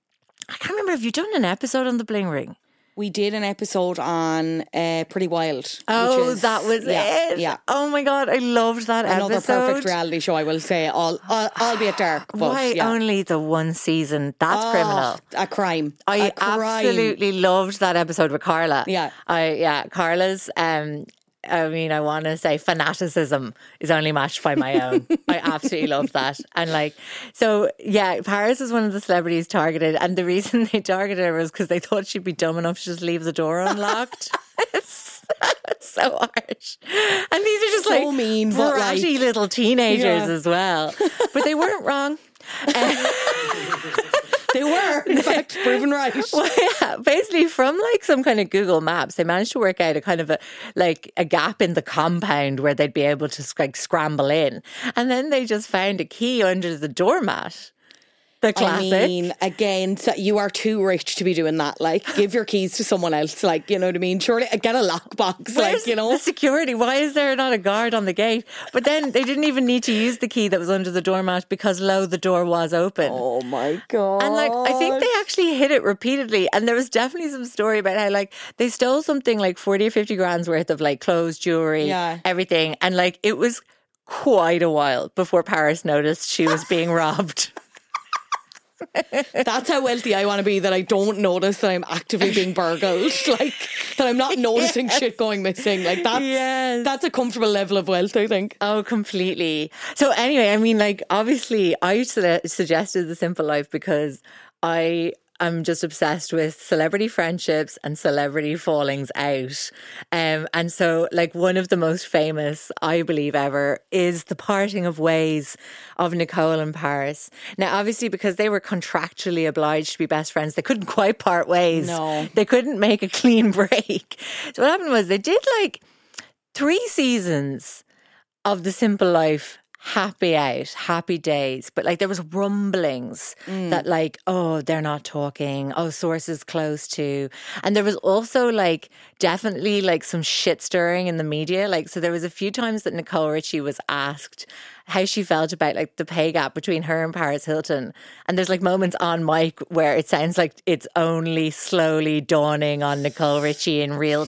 I can't remember. Have you've done an episode on the bling ring? We did an episode on uh, Pretty Wild. which Oh, is- that was yeah, it. Yeah. Oh my god, I loved that Another episode. Another perfect reality show, I will say, all, all, albeit dark. But Why yeah. only the one season? That's Oh, criminal. A crime. I a crime. absolutely loved that episode with Carla. Yeah. I yeah, Carla's um I mean, I want to say fanaticism is only matched by my own. I absolutely loved that. And like, so yeah, Paris was one of the celebrities targeted. And the reason they targeted her was because they thought she'd be dumb enough to just leave the door unlocked. it's, so harsh. And these are just So like mean, but, like- bratty little teenagers Yeah. as well. But they weren't wrong. they were, in fact, proven right. Well, yeah, basically from like some kind of Google Maps, they managed to work out a kind of a like a gap in the compound where they'd be able to like scramble in, and then they just found a key under the doormat. The classic. I mean, again, so you are too rich to be doing that. Like, give your keys to someone else. Like, you know what I mean? Surely, uh, get a lockbox. Like, you know. the security? Why is there not a guard on the gate? But then they didn't even need to use the key that was under the doormat because lo, the door was open. Oh my god! And like, I think they actually hit it repeatedly. And there was definitely some story about how like they stole something like 40 or 50 grand's worth of like clothes, jewelry, Yeah. everything. And like, it was quite a while before Paris noticed she was being robbed. That's how wealthy I want to be that I don't notice that I'm actively being burgled. Like that I'm not noticing shit going missing. Like that's Yes. that's a comfortable level of wealth, I think. Oh, completely. So anyway, I mean, like obviously, I su- suggested the simple life because I am just obsessed with celebrity friendships and celebrity fallings out. Um, and so, like one of the most famous, I believe, ever is the parting of ways of Nicole and Paris. Now, obviously, because they were contractually obliged to be best friends, they couldn't quite part ways. No. they couldn't make a clean break. So what happened was they did like three seasons of the simple life happy out happy days. But like there was rumblings mm. that like oh they're not talking. Oh sources close to. And there was also like definitely like some shit stirring in the media. Like so there was a few times that nicole richie was asked how she felt about like the pay gap between her and paris hilton. And there's like moments on mic where it sounds like it's only slowly dawning on nicole richie in real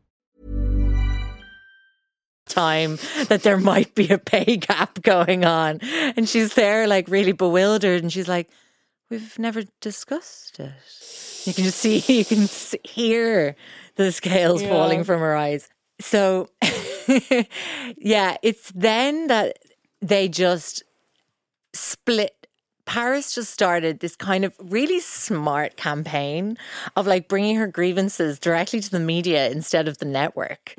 Time that there might be a pay gap going on. And she's there, like, really bewildered. And she's like, We've never discussed it. You can just see, you can hear the scales falling from her eyes. So, yeah, it's then that they just split. Paris just started this kind of really smart campaign of like bringing her grievances directly to the media instead of the network.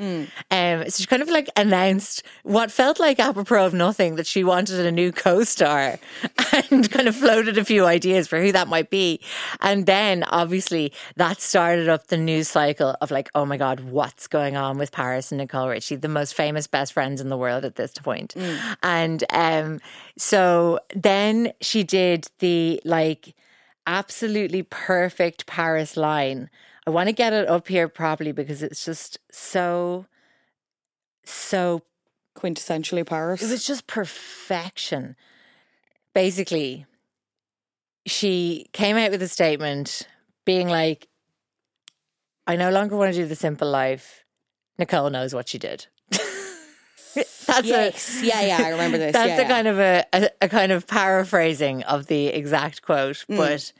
Um, so she kind of like announced what felt like apropos of nothing that she wanted a new co-star and kind of floated a few ideas for who that might be. And then obviously that started up the news cycle of like, oh my God, what's going on with Paris and Nicole Richie, the most famous best friends in the world at this point. And um, so then she did the like absolutely perfect Paris line. I want to get it up here properly because it's just so, so Quintessentially Paris. it was just perfection. Basically, she came out with a statement being like, I no longer want to do the simple life. Nicole knows what she did. That's yes. a yeah, yeah, I remember this. that's yeah, a yeah. kind of a, a, a kind of paraphrasing of the exact quote, Mm. but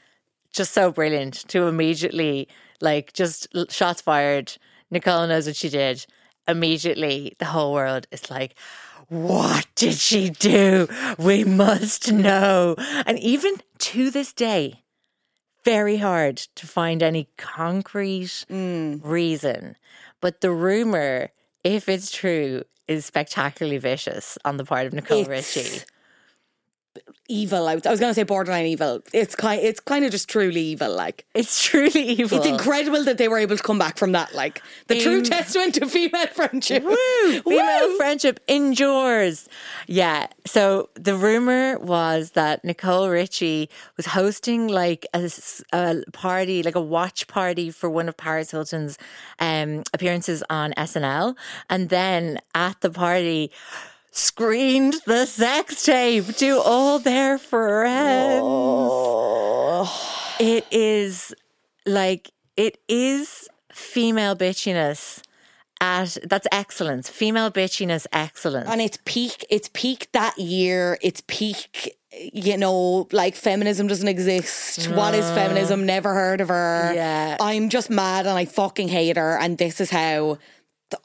just so brilliant to immediately like just shots fired. Nicole knows what she did. Immediately, the whole world is like, what did she do? We must know. And even to this day, very hard to find any concrete Mm. reason. But the rumor, if it's true, is spectacularly vicious on the part of Nicole It's- Richie. Evil. I was, I was going to say borderline evil. It's kind it's kind of just truly evil. Like It's truly evil. it's incredible that they were able to come back from that. Like the true testament to female friendship. Woo! Female Woo! friendship endures. Yeah. So the rumor was that Nicole Richie was hosting like a party, like a watch party for one of Paris Hilton's um, appearances on SNL, and then at the party. Screened the sex tape to all their friends. It is like it is female bitchiness at that's excellence. Female bitchiness excellence. and it's peak it's peak that year it's peak you know like feminism doesn't exist what is mm. feminism never heard of her Yeah. i'm just mad and i fucking hate her and this is how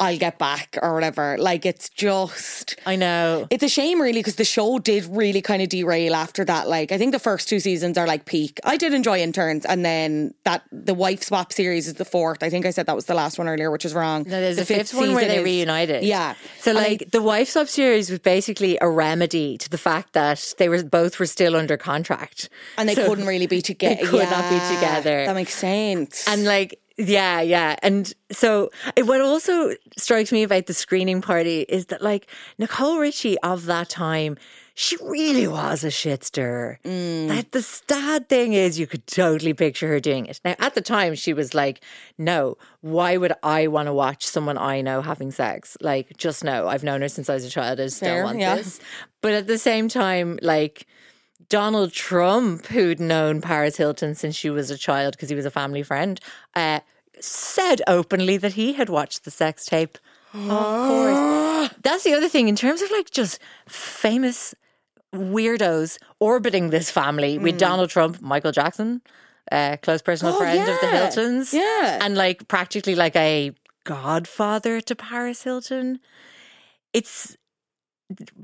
i'll get back or whatever like it's just I know. it's a shame really because the show did really kind of derail after that like i think the first two seasons are like peak i did enjoy interns and then that the wife swap series is the fourth i think i said that was the last one earlier which is wrong No, there's The a fifth, one where they is- reunited. yeah So And I- like the Wife Swap series was basically a remedy to the fact that they were both were still under contract. and they So couldn't really be together. They could not be together. That makes sense. And like, yeah, yeah. And so what also strikes me about the screening party is that like Nicole Richie of that time, she really was a shit stirrer. Like mm. the sad thing is you could totally picture her doing it. Now at the time she was like, no, why would I want to watch someone I know having sex? Like, just no. I've known her since I was a child. I just Fair, don't want yeah. this. But at the same time, like Donald Trump, who'd known Paris Hilton since she was a child because he was a family friend, uh, said openly that he had watched the sex tape. of course. That's the other thing in terms of like just famous weirdos orbiting this family with Donald Trump, Michael Jackson, uh, close personal Oh, friend of the. Hiltons. Yeah. And like practically like a godfather to Paris Hilton. It's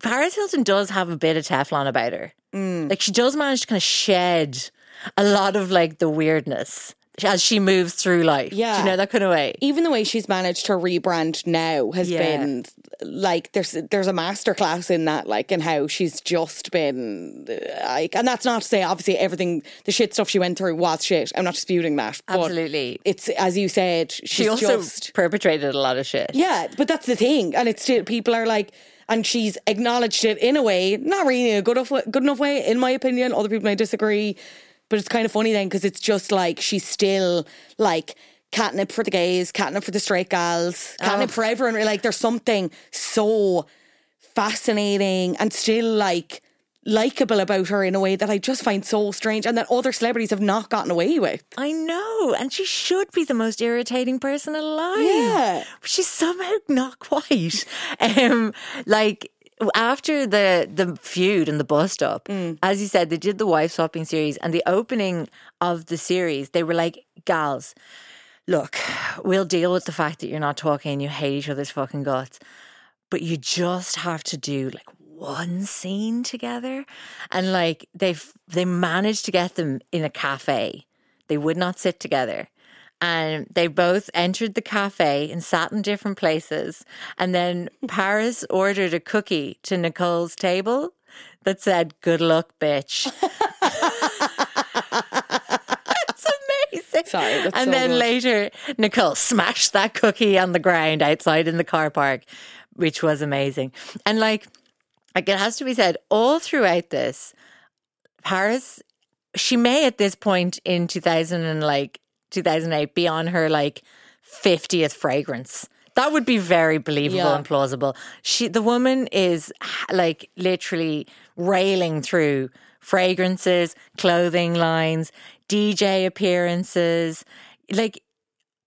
Paris Hilton does have a bit of Teflon about her. Mm. Like she does manage to kind of shed a lot of like the weirdness as she moves through life. Do Yeah. you know that kind of way. even the way she's managed to rebrand now has Yeah. been like there's there's a masterclass in that like and how she's just been like and that's not to say obviously everything the shit stuff she went through was shit I'm not disputing that but Absolutely. it's as you said she's She also just perpetrated a lot of shit. Yeah, but that's the thing, and it's still people are like, and she's acknowledged it in a way, not really a good enough good enough way, in my opinion. Other people may disagree, but it's kind of funny then because it's just like she's still like catnip for the gays, catnip for the straight gals, catnip oh. for everyone. Like there's something so fascinating and still like likable about her in a way that I just find so strange, and that other celebrities have not gotten away with. I know, and she should be the most irritating person alive. Yeah. but she's somehow not quite. Um, like after the the feud and the bust up, as you said, they did the wife swapping series, and the opening of the series, they were like, "Gals, look, we'll deal with the fact that you're not talking and you hate each other's fucking guts, but you just have to do like." One scene together and like they've they managed to get them in a cafe they would not sit together. And they both entered the cafe and sat in different places. And then Paris ordered a cookie to Nicole's table that said, Good luck, bitch. That's amazing. Sorry, and so then good. later, Nicole smashed that cookie on the ground outside in the car park, which was amazing. And like, like it has to be said, all throughout this, Paris, she may at this point in 2000 and like 2008 be on her like 50th fragrance. That would be very believable Yeah. and plausible. She, the woman is like literally railing through fragrances, clothing lines, DJ appearances, like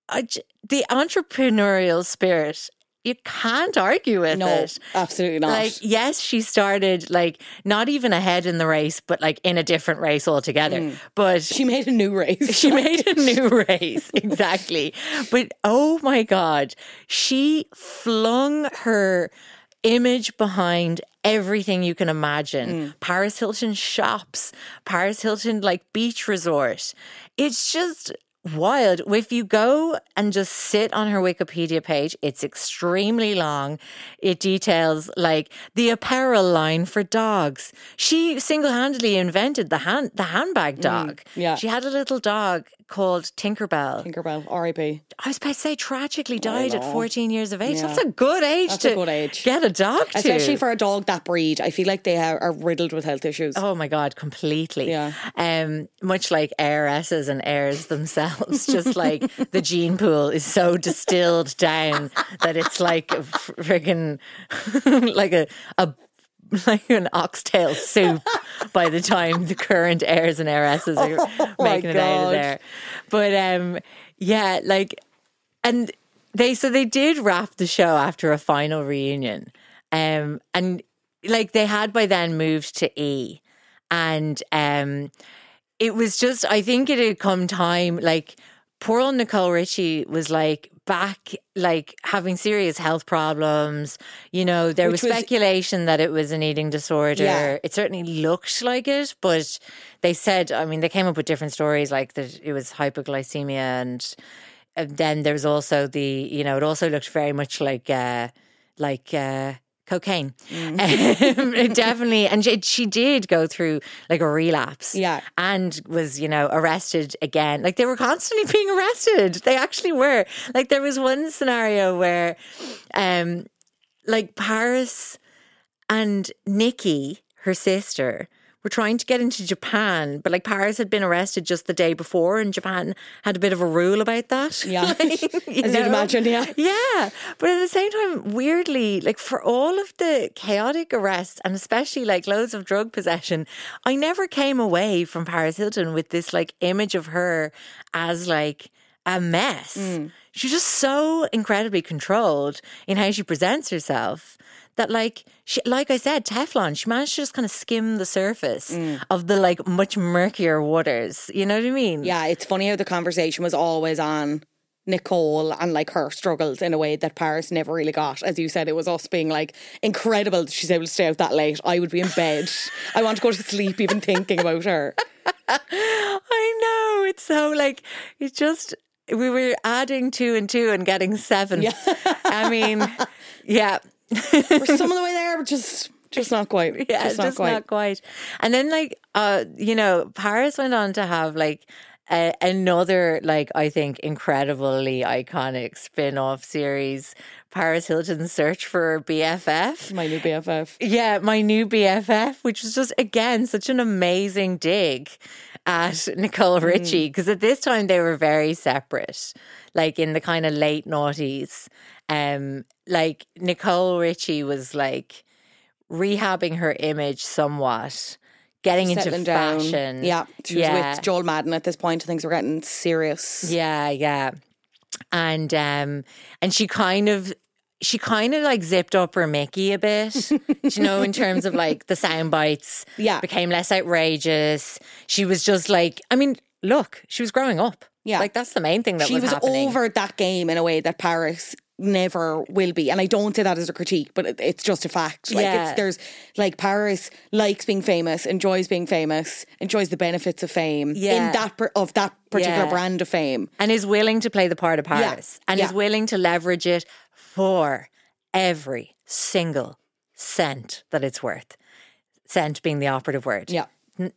I the entrepreneurial spirit. You can't argue with No, it. absolutely not. Like, yes, she started like not even ahead in the race, but like in a different race altogether. Mm. But she made a new race. she made a new race, exactly. But oh my God, she flung her image behind everything you can imagine. Mm. Paris Hilton shops, Paris Hilton like beach resort. It's just wild. If you go and just sit on her Wikipedia page, it's extremely long. It details like the apparel line for dogs. She single-handedly invented the hand the handbag dog. Mm, yeah. She had a little dog called Tinkerbell. Tinkerbell, R.I.P. I was about to say tragically died at 14 years of age. Yeah. That's a good age That's to a good age. get a dog to. Especially for a dog that breed. I feel like they are, are riddled with health issues. Oh my god, completely. Yeah. Um, much like heiresses and heirs themselves, just like the gene pool is so distilled down that it's like a friggin' like a a like an oxtail soup by the time the current heirs and heiresses are Oh making it out of there. But um, yeah, like, and they so they did wrap the show after a final reunion, um, and like they had by then moved to E, and um, it was just I think it had come time like poor old Nicole Richie was like back like having serious health problems you know there Which was was- speculation that it was an eating disorder Yeah. it certainly looked like it but they said i mean they came up with different stories like that it was hypoglycemia and, and then there's also the you know it also looked very much like uh like uh cocaine. Mm. Um, definitely. And she, she did go through like a relapse Yeah. and was you know arrested again. Like they were constantly being arrested. They actually were. Like there was one scenario where um like paris and nicky her sister were trying to get into japan but like paris had been arrested just the day before and japan had a bit of a rule about that Yeah. Like, you As you'd imagine, yeah. yeah, but at the same time, weirdly, like for all of the chaotic arrests and especially like loads of drug possession, I never came away from Paris Hilton with this like image of her as like a mess. Mm. She's just so incredibly controlled in how she presents herself that like she like I said, Teflon, she managed to just kind of skim the surface mm. of the like much murkier waters. You know what I mean? Yeah, it's funny how the conversation was always on Nicole and like her struggles in a way that Paris never really got. As you said, it was us being like incredible that she's able to stay out that late. I would be in bed. I want to go to sleep even thinking about her. I know. It's so like it's just we were adding two and two and getting seven. Yeah. I mean, yeah. We're some of the way there, but just just not quite. Yeah, just just, not quite. not quite. And then like uh, you know, Paris went on to have like another like I think incredibly iconic spin-off series, Paris Hilton's Search for BFF. My new BFF. Yeah, my new BFF, which was just again such an amazing dig at Nicole Richie because at this time they were very separate, like in the kind of late noughties. Um, like Nicole Richie was like rehabbing her image somewhat, getting into down. fashion. Yeah, she was yeah. with Joel Madden at this point. Things were getting serious. Yeah, yeah. And um and she kind of she kind of like zipped up her Mickey a bit, you know, in terms of like the sound bites. Yeah. Became less outrageous. She was just like, I mean, look, she was growing up. Yeah. Like that's the main thing that she was, was happening. over that game in a way that Paris never will be. And I don't say that as a critique, but it, it's just a fact. Like Yeah. it's there's like Paris likes being famous, enjoys being famous, enjoys the benefits of fame Yeah. in that per- of that particular Yeah. brand of fame. and is willing to play the part of Paris and is willing to leverage it for every single cent that it's worth. Cent being the operative word. Yeah.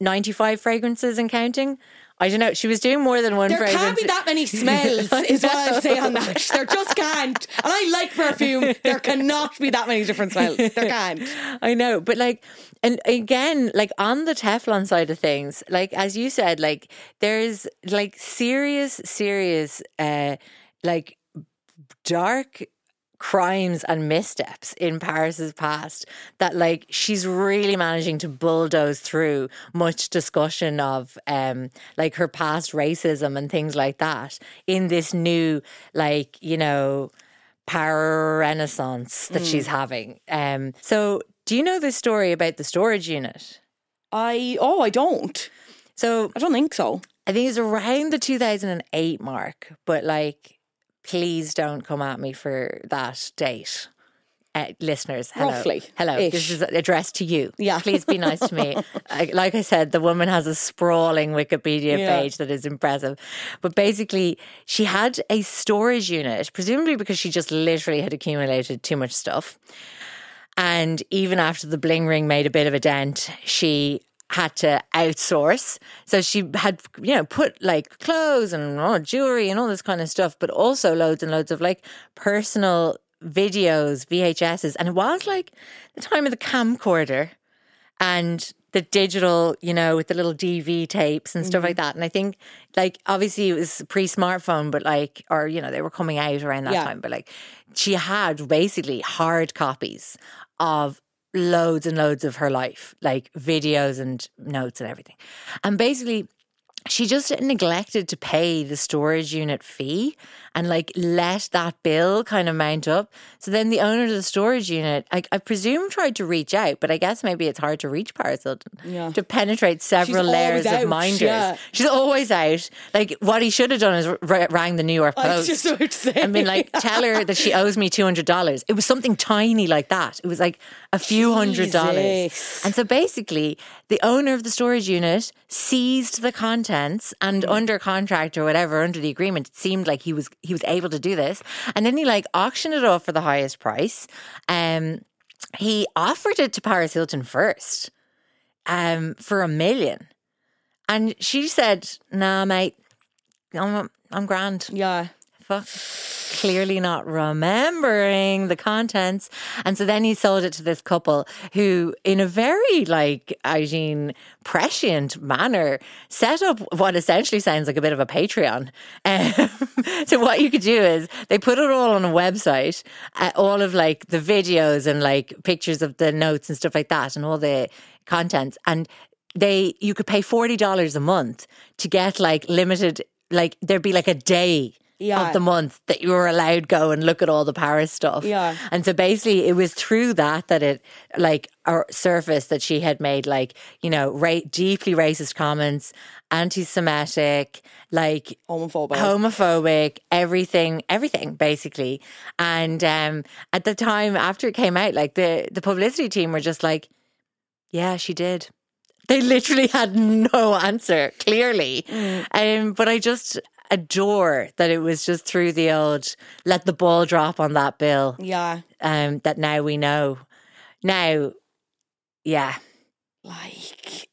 95 fragrances and counting. I don't know. She was doing more than one There fragrance. can't be that many smells, is what I'll say on that. There just can't. And I like perfume. There cannot be that many different smells. There can't. I know, but like, and again, like on the Teflon side of things, like as you said, like there's like serious, serious, uh, like dark crimes and missteps in Paris's past that like she's really managing to bulldoze through much discussion of um like her past racism and things like that in this new like you know power renaissance that she's having um so do you know this story about the storage unit I oh I don't. so I don't think so. I think it's around the 2008 mark, but like, please don't come at me for that date. uh, listeners, hello. Roughly, Hello. ish. This is addressed to you. Yeah. Please be nice to me. I, like I said, the woman has a sprawling Wikipedia Yeah. page that is impressive. But basically, she had a storage unit, presumably because she just literally had accumulated too much stuff. And even after the bling ring made a bit of a dent, she had to outsource. So she had, you know, put like clothes and oh, jewelry and all this kind of stuff, but also loads and loads of like personal videos, VHSs. And it was like the time of the camcorder and the digital, you know, with the little DV tapes and stuff like mm-hmm. that. And I think, like, obviously it was pre smartphone, but like, or, you know, they were coming out around that Yeah. time, but like, she had basically hard copies of loads and loads of her life, like videos and notes and everything. And basically, she just neglected to pay the storage unit fee and like let that bill kind of mount up. So then the owner of the storage unit, I, I presume, tried to reach out, but I guess maybe it's hard to reach Paris Hilton Yeah. to penetrate several She's layers of out, minders. yeah. She's always out. Like what he should have done is r- rang the New York Post I just and been like, tell her that she owes me two hundred dollars. It was something tiny like that. It was like a few hundred dollars. And so basically, the owner of the storage unit seized the contents and Mm. under contract or whatever, under the agreement, it seemed like he was he was able to do this. And then he like auctioned it off for the highest price. Um he offered it to Paris Hilton first, um, for a million. And she said, nah, mate, I'm I'm grand yeah. Clearly not remembering the contents. And so then he sold it to this couple who in a very like Eugene prescient manner set up what essentially sounds like a bit of a patreon. Um, so what you could do is they put it all on a website uh, all of like the videos and like pictures of the notes and stuff like that and all the contents. And they you could pay $40 a month to get like limited like there'd be like a day Yeah. of the month that you were allowed go and look at all the Paris stuff. Yeah. And so basically it was through that that it like surfaced that she had made like, you know, ra- deeply racist comments, anti-Semitic, like Homophobic. homophobic, everything, everything basically. And um, at the time after it came out, like the the publicity team were just like, yeah, she did. They literally had no answer, clearly. Um, but I just adore that it was just through the old let the ball drop on that bill yeah. um, that now we know. Now, yeah. Like,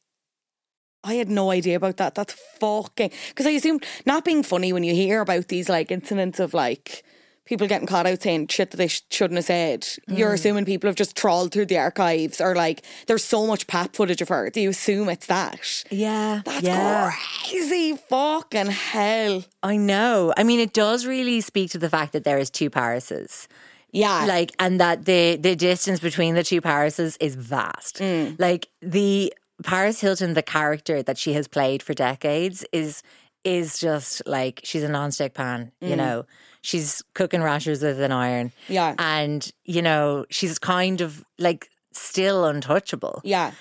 I had no idea about that. That's fucking. Because I assume not being funny when you hear about these like incidents of like people getting caught out saying shit that they sh- shouldn't have said. You're mm. assuming people have just trawled through the archives or like there's so much pap footage of her. Do you assume it's that? Yeah. That's yeah. crazy. Fucking hell. I know. I mean, it does really speak to the fact that there is two Parises. Yeah. like and that the the distance between the two Parises is vast. Mm. Like the Paris Hilton, the character that she has played for decades, is is just like she's a non-stick pan. You mm. know, she's cooking rashers with an iron. Yeah. and you know she's kind of like still untouchable. Yeah.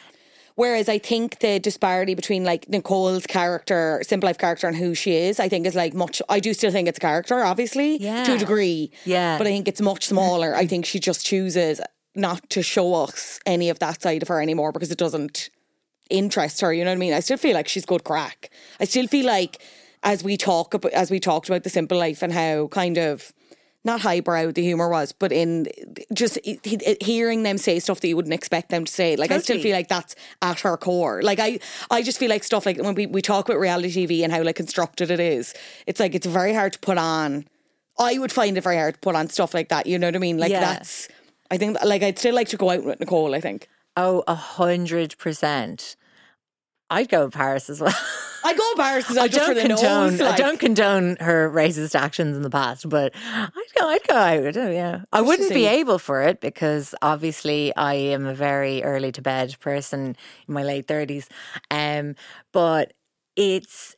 Whereas I think the disparity between like Nicole's character, Simple Life character, and who she is, I think is like much. I do still think it's a character, obviously, yeah. to a degree. Yeah. But I think it's much smaller. I think she just chooses not to show us any of that side of her anymore because it doesn't interest her. You know what I mean? I still feel like she's good crack. I still feel like as we talk about, as we talked about the Simple Life and how kind of not highbrow the humor was, but in just he- he- hearing them say stuff that you wouldn't expect them to say. Like I still feel like that's at her core. Like I, I just feel like stuff like when we, we talk about reality TV and how like constructed it is, it's like it's very hard to put on. I would find it very hard to put on stuff like that. You know what I mean? Like Yeah. that's. I think like I'd still like to go out with Nicole. I think Oh, a hundred percent. I'd go with Paris as well. I go Paris as I well just don't condone. nose. I don't condone her racist actions in the past, but I'd go. I'd go out. it, Yeah, I to wouldn't be able for it because obviously I am a very early to bed person in my late thirties. Um, but it's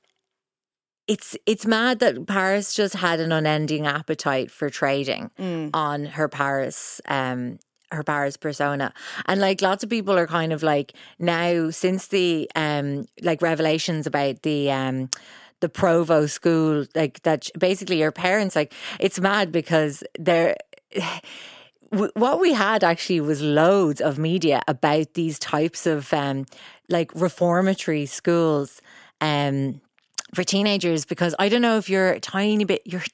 it's it's mad that Paris just had an unending appetite for trading Mm. on her Paris um her Paris persona. And like lots of people are kind of like now since the um like revelations about the um the Provo school, like that basically your parents like it's mad because they're what we had actually was loads of media about these types of um, like reformatory schools um, for teenagers because I don't know if you're a tiny bit you're a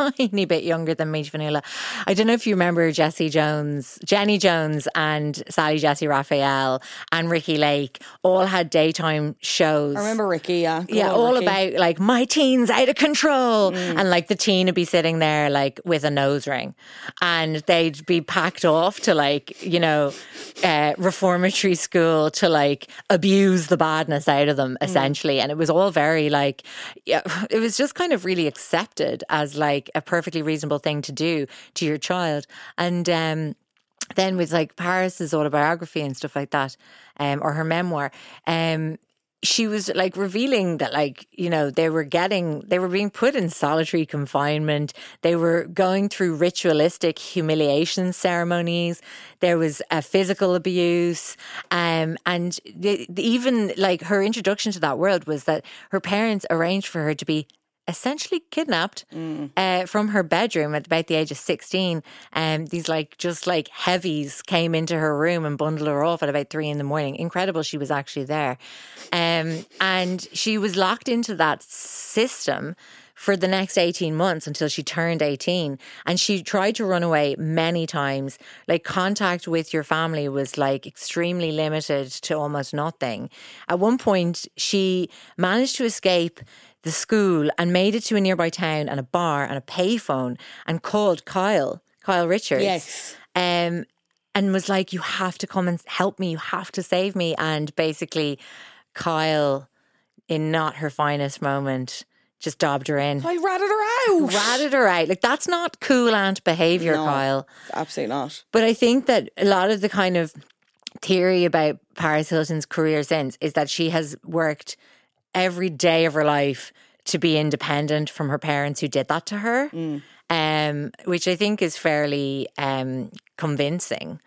tiny bit younger than me, Fionnuala. I don't know if you remember Jesse Jones, Jenny Jones, and Sally Jesse Raphael and Ricki Lake all had daytime shows. I remember Ricki, yeah. Go Yeah, on, all Ricki. about like my teen's out of control, Mm. and like the teen would be sitting there like with a nose ring, and they'd be packed off to like you know uh, reformatory school to like abuse the badness out of Mm. them essentially, and it was all very like yeah, it was just kind of really accepted as like a perfectly reasonable thing to do to your child, and um then with like Paris's autobiography and stuff like that, um, or her memoir, um, she was like revealing that like you know they were getting they were being put in solitary confinement. They were going through ritualistic humiliation ceremonies. There was a physical abuse. Um and the, the- even like her introduction to that world was that her parents arranged for her to be essentially kidnapped uh, from her bedroom at about the age of 16 um, these like just like heavies came into her room and bundled her off at about three in the morning. Incredible she was actually there. Um, and she was locked into that system for the next 18 months until she turned 18 and she tried to run away many times. Like contact with your family was like extremely limited to almost nothing. At one point she managed to escape the school and made it to a nearby town and a bar and a payphone and called Kyle Kyle Richards Yes. um, and was like, "You have to come and help me. You have to save me." And basically, Kyle, in not her finest moment, just dobbed her in, I ratted her out. ratted her out. Like that's not cool aunt behavior, No. Kyle. Absolutely not. But I think that a lot of the kind of theory about Paris Hilton's career since is that she has worked every day of her life to be independent from her parents who did that to her, um, which I think is fairly um, convincing.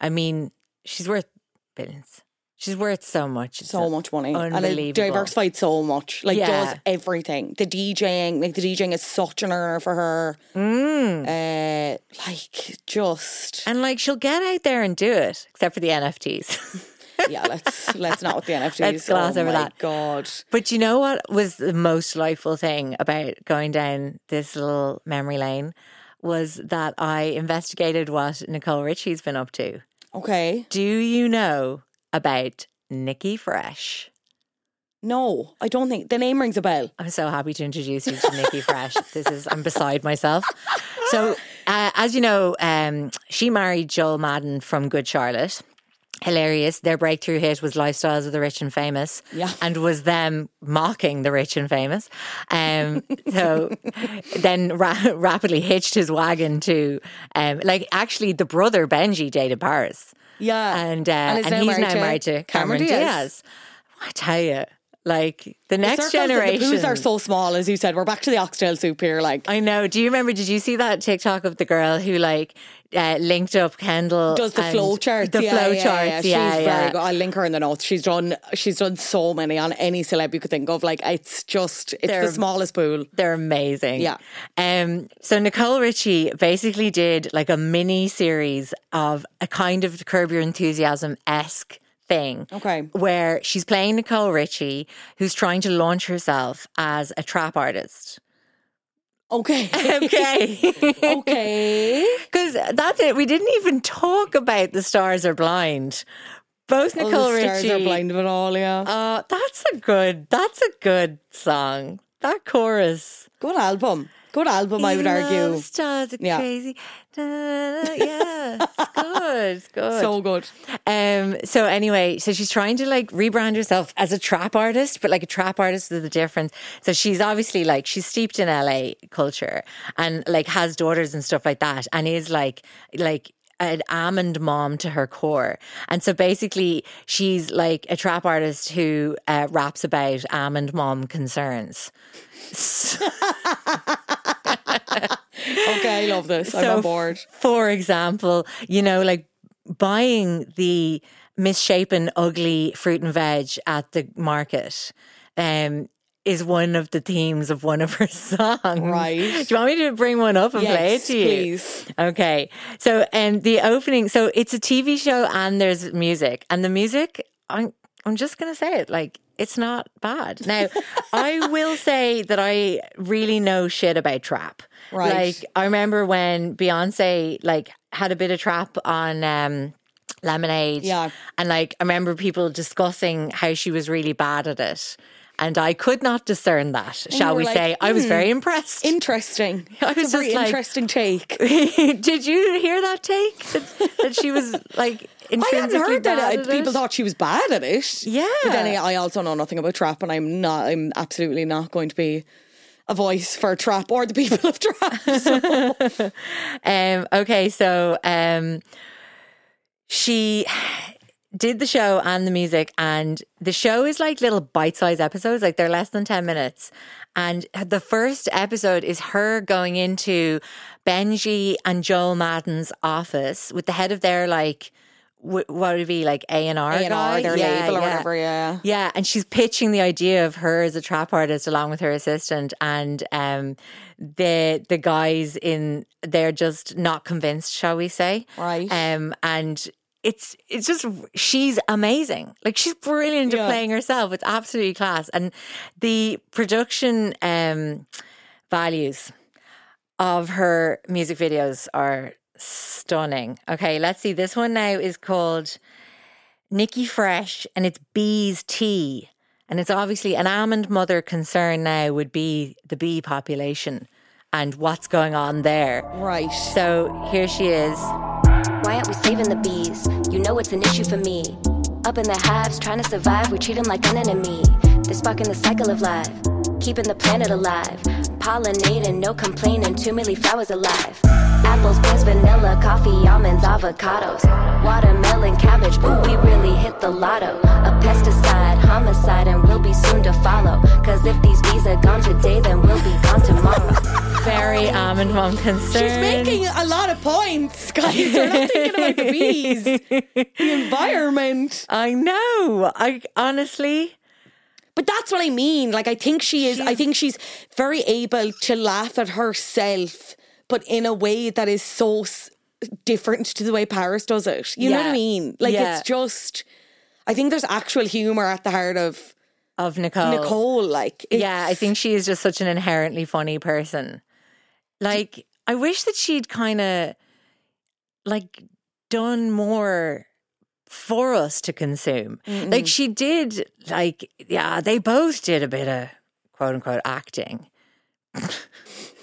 I mean, she's worth billions. She's worth so much. It's So much money. And it diversified so much. Like Yeah. does everything. The DJing, like the DJing is such an earner for her. Mm. Uh, like just And like she'll get out there and do it, except for the NFTs. yeah, let's let's not with the NFTs. Let's gloss oh over my that. God. But you know what was the most delightful thing about going down this little memory lane was that I investigated what Nicole Richie's been up to. Okay. Do you know about Nikki Fresh? No, I don't think the name rings a bell. I'm so happy to introduce you to Nikki Fresh. This is I'm beside myself. So, uh, as you know, um, she married Joel Madden from Good Charlotte. Hilarious. Their breakthrough hit was "Lifestyles of the Rich and Famous," Yeah. and was them mocking the rich and famous. Um, so then ra- rapidly hitched his wagon to, um, like actually the brother Benji dated Paris, Yeah. and uh, And and, now he's married now married to Cameron Cameron, Diaz. Diaz. I tell you, like the next Circles- generation, The pools are so small, as you said. We're back to the oxtail soup here. Like I know. Do you remember? Did you see that TikTok of the girl who like uh, linked up Kendall? does the flow charts. The yeah, flow yeah, charts. Yeah, Yeah, she's very good. I'll link her in the notes. She's done. She's done so many on any celeb you could think of. Like it's just it's They're- the smallest pool. They're amazing. Yeah. Um. So Nicole Richie basically did like a mini series of a kind of Curb Your Enthusiasm esque thing. Okay. Where she's playing Nicole Richie, who's trying to launch herself as a trap artist. Okay. Okay. okay. Because that's it. We didn't even talk about The Stars Are Blind. Both Oh, Nicole the stars Richie. are blind of it all. Yeah. Uh, that's a good. That's a good song. That chorus. Good album. Good album. I would argue. stars are Yeah. crazy. Da, da, da, yeah, it's good. It's good. So good. Um, so anyway, so she's trying to like rebrand herself as a trap artist, but like a trap artist with a difference. So she's obviously like she's steeped in LA culture and like has daughters and stuff like that, and is like like an almond mom to her core. And so basically, she's like a trap artist who uh, raps about almond mom concerns. Okay, I love this. I'm on board. For example, you know, like buying the misshapen, ugly fruit and veg at the market. Um, is one of the themes of one of her songs. Right. Do you want me to bring one up and play it to you? please. Okay. So, and the opening, so it's a TV show and there's music. And the music, I'm, I'm just going to say it, like, it's not bad. Now, I will say that I really know shit about trap. Right. Like, I remember when Beyonce, like, had a bit of trap on, um, Lemonade. Yeah. And like, I remember people discussing how she was really bad at it. And I could not discern that, shall we like, say. I was "Hmm, very impressed. Interesting. I was a very like- interesting take. Did you hear that take? That, that she was like I hadn't heard that uh, people thought she was bad at it. Yeah. But then I also know nothing about trap, and I'm not. I'm absolutely not going to be a voice for trap or the people of trap. So. Um, okay, so um, she did the show and the music, and the show is like little bite-sized episodes, like they're less than ten minutes. And the first episode is her going into Benji and Joel Madden's office with the head of their like. wh- What would it be like A and R guy, their label or whatever, yeah. yeah, and she's pitching the idea of her as a trap artist along with her assistant, and um, the the guys in they're just not convinced, shall we say? Right. Um, and it's it's just she's amazing. Like she's brilliant at playing herself. It's absolutely class, and the production um, values of her music videos are stunning. Okay, let's see. This one now is called Nikki Fresh and it's bees tea. And it's obviously an almond mother concern now would be the bee population and what's going on there. right. So here she is. Saving the bees? You know it's an issue for me. Up in the hives, trying to survive, we treat them like an enemy. They're sparking the cycle of life, keeping the planet alive. Pollinating, no complaining, two milli flowers alive. Apples, pears, vanilla, coffee, almonds, avocados. Watermelon, cabbage, ooh, we really hit the lotto. A pesticide, homicide, and we'll be soon to follow. Cause if these bees are gone today, then we'll be gone tomorrow. Very um, almond mom concerned. She's making a lot of points, guys. We're not thinking about the bees, the environment. I know. I honestly But that's what I mean. Like, I think she is, I think she's very able to laugh at herself, but in a way that is so s- different to the way Paris does it. You know what I mean? Like, Yeah. it's just, I think there's actual humor at the heart of of Nicole. Nicole. Like, Yeah, I think she is just such an inherently funny person. Like, I wish that she'd kind of like done more for us to consume. Like she did like yeah, they both did a bit of quote unquote acting.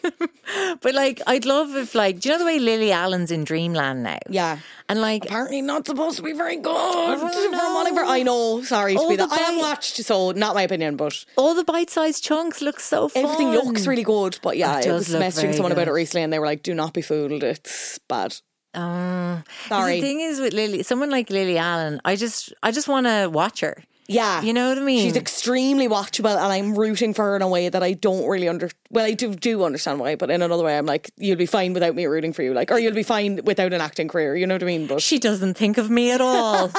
but like I'd love if like do you know the way Lily Allen's in Dreamland now? Yeah. And like Apparently not supposed to be very good. From whatever I know, sorry to be the that. I haven't watched, so not my opinion, but all the bite-sized chunks look so fun. everything looks really good. But yeah, It I does was look messaging someone about it good. recently, and they were like, "Do not be fooled. It's bad." Oh. Sorry. The thing is with Lily, someone like Lily Allen, I just, I just want to watch her. Yeah. You know what I mean? She's extremely watchable and I'm rooting for her in a way that I don't really under well, I do do understand why, but in another way I'm like, you'll be fine without me rooting for you. Like or you'll be fine without an acting career, you know what I mean? But She doesn't think of me at all.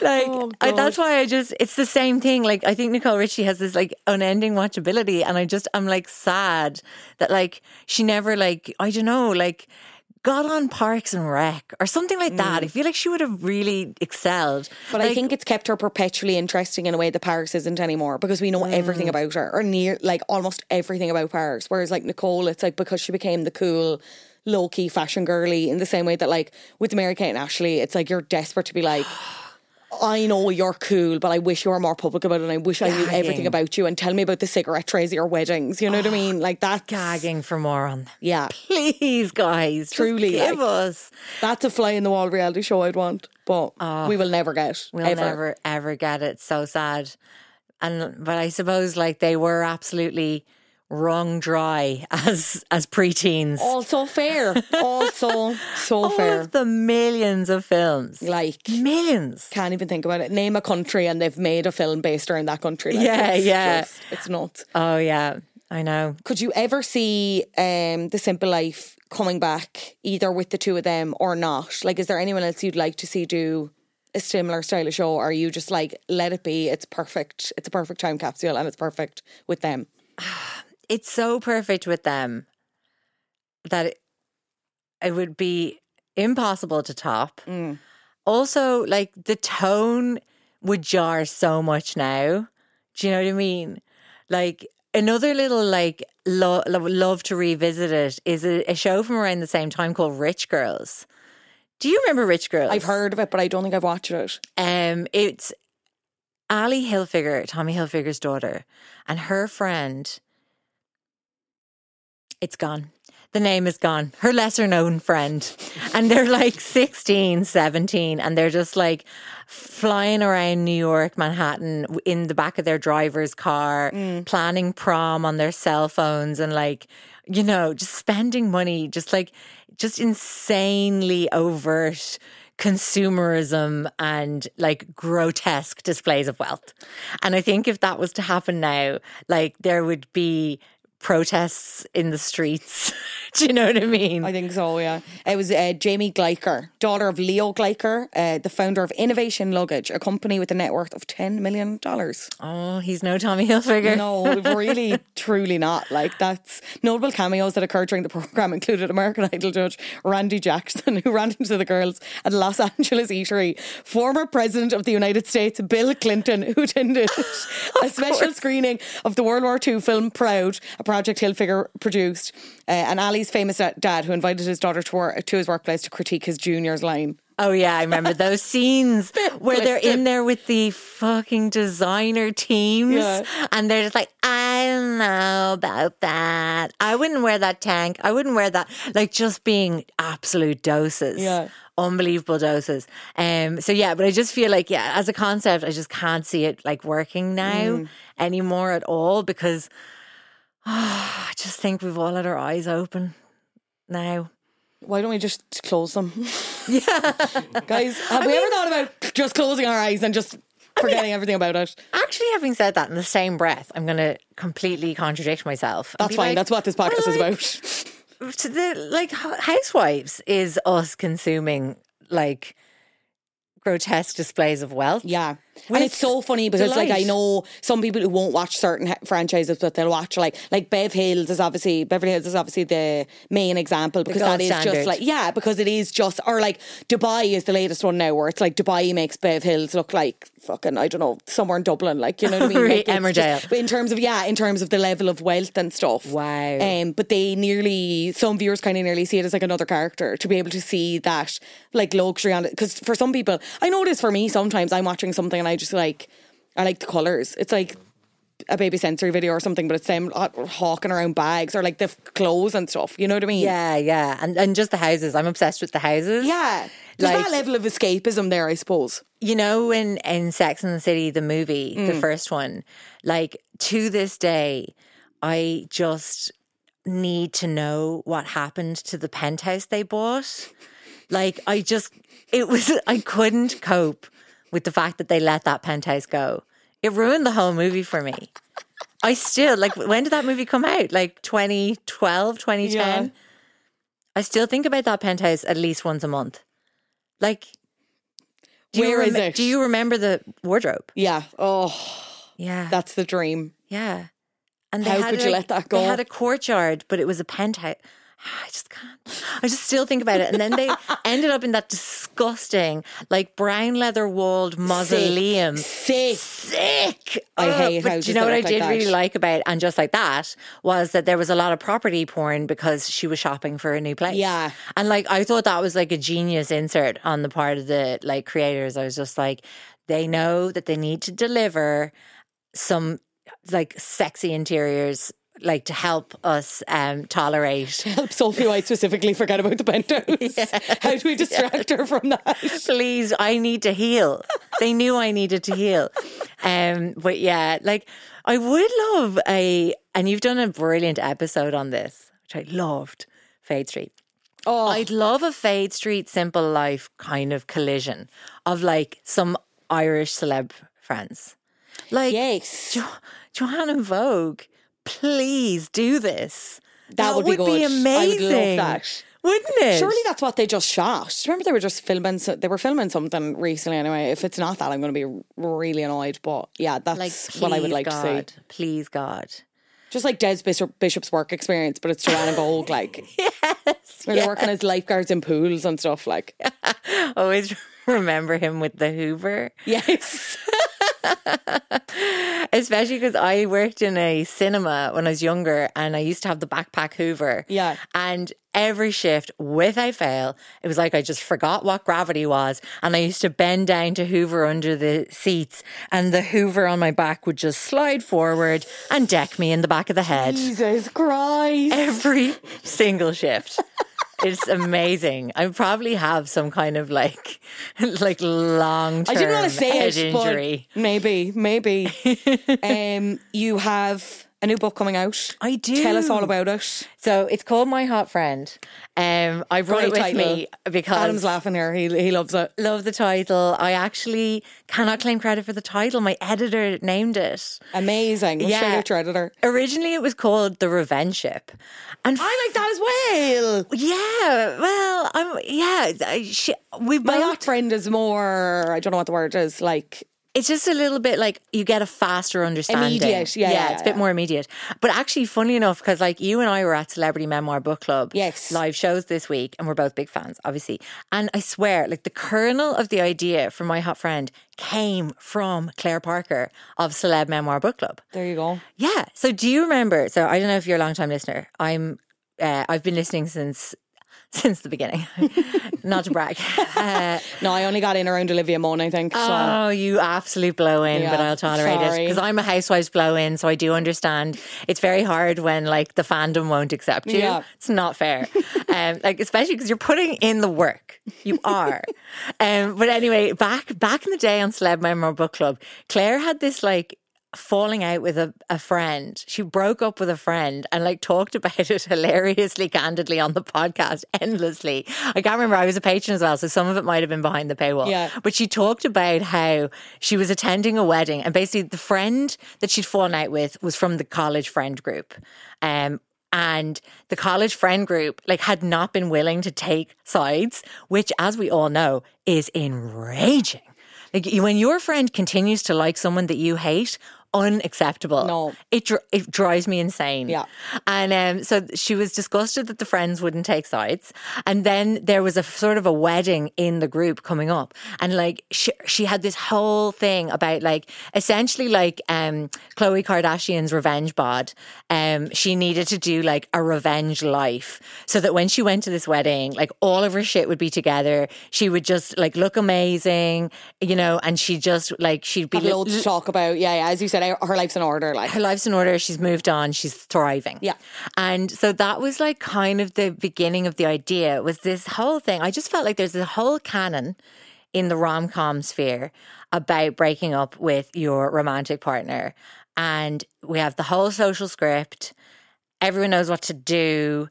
like oh, I, that's why I just it's the same thing. Like I think Nicole Richie has this like unending watchability, and I just I'm like sad that like she never like I don't know like got on Parks and Rec or something like that. Mm. I feel like she would have really excelled. But I think it's kept her perpetually interesting in a way that Paris isn't anymore because we know everything mm. about her or near like almost everything about Paris. Whereas like Nicole, it's like because she became the cool, low key fashion girly in the same way that like with Mary Kate and Ashley, it's like you're desperate to be like. I know you're cool, but I wish you were more public about it. And I wish I knew everything about you and tell me about the cigarette trays at your weddings. You know what I mean? Like that. gagging for more on them. Yeah, Please, guys, Truly, give like- us. that's a fly in the wall reality show I'd want, but oh, we will never get. We'll ever. never ever get it. So sad. And but I suppose like they were absolutely wrung dry as as preteens. Also fair. Also so fair. All fair. of the millions of films, like millions. can't even think about it. Name a country and they've made a film based around that country. Like, Yeah, it's yeah. just- it's nuts. Oh yeah, I know. Could you ever see um, The Simple Life coming back either with the two of them or not? Like, is there anyone else you'd like to see do a similar style of show? Or are you just like, let it be? It's perfect. It's a perfect time capsule and it's perfect with them. It's so perfect with them that it, it would be impossible to top. Also, like the tone would jar so much now. Do you know what I mean? Like another little like lo- lo- love to revisit it is a, a show from around the same time called Rich Girls. Do you remember Rich Girls? I've heard of it, but I don't think I've watched it. Um, it's Ali Hilfiger, Tommy Hilfiger's daughter, and her friend. It's gone. The name is gone. Her lesser known friend. And they're like 16, 17, and they're just like flying around New York, Manhattan in the back of their driver's car, mm. planning prom on their cell phones and like, you know, just spending money, just like, just insanely overt consumerism and like grotesque displays of wealth. And I think if that was to happen now, like there would be protests in the streets. Do you know what I mean? I think so, yeah. It was uh, Jamie Gleicher, daughter of Leo Gleicher, uh, the founder of Innovation Luggage, a company with a net worth of $10 million. oh, he's no Tommy Hilfiger. No, really, truly not. Like, that's notable cameos that occurred during the program included American Idol judge Randy Jackson, who ran into the girls at a Los Angeles eatery, former president of the United States, Bill Clinton, who attended a special screening of the World War II film Proud, a project Hilfiger produced, uh, and Ali's famous dad, who invited his daughter to, work, to his workplace to critique his junior's line. Oh yeah, I remember those scenes where they're in there with the fucking designer teams Yeah. and they're just like, I don't know about that. I wouldn't wear that tank. I wouldn't wear that. Like just being absolute doses. Yeah. Unbelievable doses. Um so yeah, but I just feel like yeah, as a concept, I just can't see it like working now anymore at all because I just think we've all had our eyes open now. Why don't we just close them? Yeah. Guys, have we ever thought about just closing our eyes and just forgetting everything about it? Actually, having said that in the same breath, I'm going to completely contradict myself. That's fine. like, That's what this podcast well, is about. To the like, Housewives is us consuming like grotesque displays of wealth. Yeah. With and it's so funny because like I know some people who won't watch certain ha- franchises but they'll watch like like Bev Hills is obviously Beverly Hills is obviously the main example because that is standard. just like yeah because it is just or like Dubai is the latest one now where it's like Dubai makes Bev Hills look like fucking I don't know somewhere in Dublin like you know what I mean Right, like, Emmerdale. but in terms of yeah in terms of the level of wealth and stuff Wow. um but they nearly some viewers kind of nearly see it as like another character to be able to see that like luxury on it because for some people I know it is for me sometimes I'm watching something and I just like I like the colours it's like a baby sensory video or something but it's them uh, hawking around bags or like the clothes and stuff you know what I mean Yeah, yeah. And and just the houses. I'm obsessed with the houses. yeah there's Like- that level of escapism there I suppose You know, in, in Sex and the City, the movie, Mm. the first one, like to this day, I just need to know what happened to the penthouse they bought. Like, I just, it was, I couldn't cope with the fact that they let that penthouse go. It ruined the whole movie for me. I still, like, when did that movie come out? Like 2012, 2010? Yeah. I still think about that penthouse at least once a month. Like, do you Where is it? Do you remember the wardrobe? yeah oh Yeah, that's the dream yeah. And How had, could you let that go? They had a courtyard, but it was a penthouse. I just can't. I just still think about it. And then they ended up in that disgusting, like brown leather walled mausoleum. sick Sick. I Ugh, hate but you know what I look like did really like about and just like that was that there was a lot of property porn because she was shopping for a new place. Yeah. And like I thought that was like a genius insert on the part of the like creators. I was just like, they know that they need to deliver some like sexy interiors like to help us um tolerate. Help Sophie White specifically forget about the penthouse. How do we distract her from that? Please i need to heal. They knew i needed to heal. Um but yeah like i would love a and you've done a brilliant episode on this which i loved fade street. Oh. I'd love a Fade Street Simple Life kind of collision of like some Irish celeb friends. Like yes jo- Vogue, please do this. That would be good. I would love that. Wouldn't it? Surely that's what they just shot. Remember they were just filming. So they were filming something recently. Anyway, if it's not that, I'm going to be really annoyed. But yeah, that's like what I would like God, to see. Please God. Just like Des Bishop, Bishop's work experience, but it's Joanna Gold, like yes, where they're working as lifeguards in pools and stuff. Like Always remember him with the Hoover. yes, Especially because I worked in a cinema when I was younger and I used to have the backpack Hoover. Yeah. And every shift, without fail, it was like I just forgot what gravity was. And I used to bend down to Hoover under the seats and the Hoover on my back would just slide forward and deck me in the back of the head. Jesus Christ. Every single shift. It's amazing. I probably have some kind of like, like long term I didn't want to say head it, injury. but maybe, maybe. um, you have a new book coming out. I do. Tell us all about it. So it's called My Hot Friend. Um, I brought Great it with title. me because Adam's laughing here. He he loves it. love the title. I actually cannot claim credit for the title. My editor named it. Amazing. We'll Yeah. out your editor. Originally, it was called The Revenge Ship, and I like that as well. yeah, well, I'm yeah. She, we My both. hot friend is more. I don't know what the word is. Like It's just a little bit like you get a faster understanding. Immediate, yeah, yeah, it's a bit yeah. more immediate. But actually, funny enough, because like you and I were at Celebrity Memoir Book Club, Yes. live shows this week, and we're both big fans, obviously. And I swear, like the kernel of the idea for my hot friend came from Claire Parker of Celeb Memoir Book Club. there you go. Yeah. So do you remember? So I don't know if you're a long time listener. I'm. Uh, I've been listening since since the beginning. Not to brag. Uh, No, I only got in around Olivia Munn. I think. So. Oh, you absolute blow in, but I'll tolerate it because I'm a housewives blow in, so I do understand. It's very hard when like the fandom won't accept you. Yeah. It's not fair, um, like especially because you're putting in the work. You are. um, but anyway, back back in the day on Celeb Memoir Book Club, Claire had this like falling out with a, a friend. She broke up with a friend and like talked about it hilariously candidly on the podcast endlessly. I can't remember. I was a patron as well, so some of it might have been behind the paywall. Yeah. But she talked about how she was attending a wedding and basically the friend that she'd fallen out with was from the college friend group. Um, and the college friend group like had not been willing to take sides, which as we all know is enraging. Like when your friend continues to like someone that you hate, unacceptable. No. it dr- it drives me insane. Yeah. and um, so she was disgusted that the friends wouldn't take sides, and then there was a sort of a wedding in the group coming up, and like she she had this whole thing about like essentially like um Khloe Kardashian's revenge bod. Um, she needed to do like a revenge life so that when she went to this wedding, like all of her shit would be together. She would just like look amazing, you know, and she just like she'd be Have loads to talk about. Yeah, yeah. As you said, her life's in order. Like her life's in order. She's moved on. She's thriving. Yeah. And so that was like kind of the beginning of the idea was this whole thing. I just felt like there's a whole canon in the rom com sphere about breaking up with your romantic partner. And we have the whole social script. Everyone knows what to do.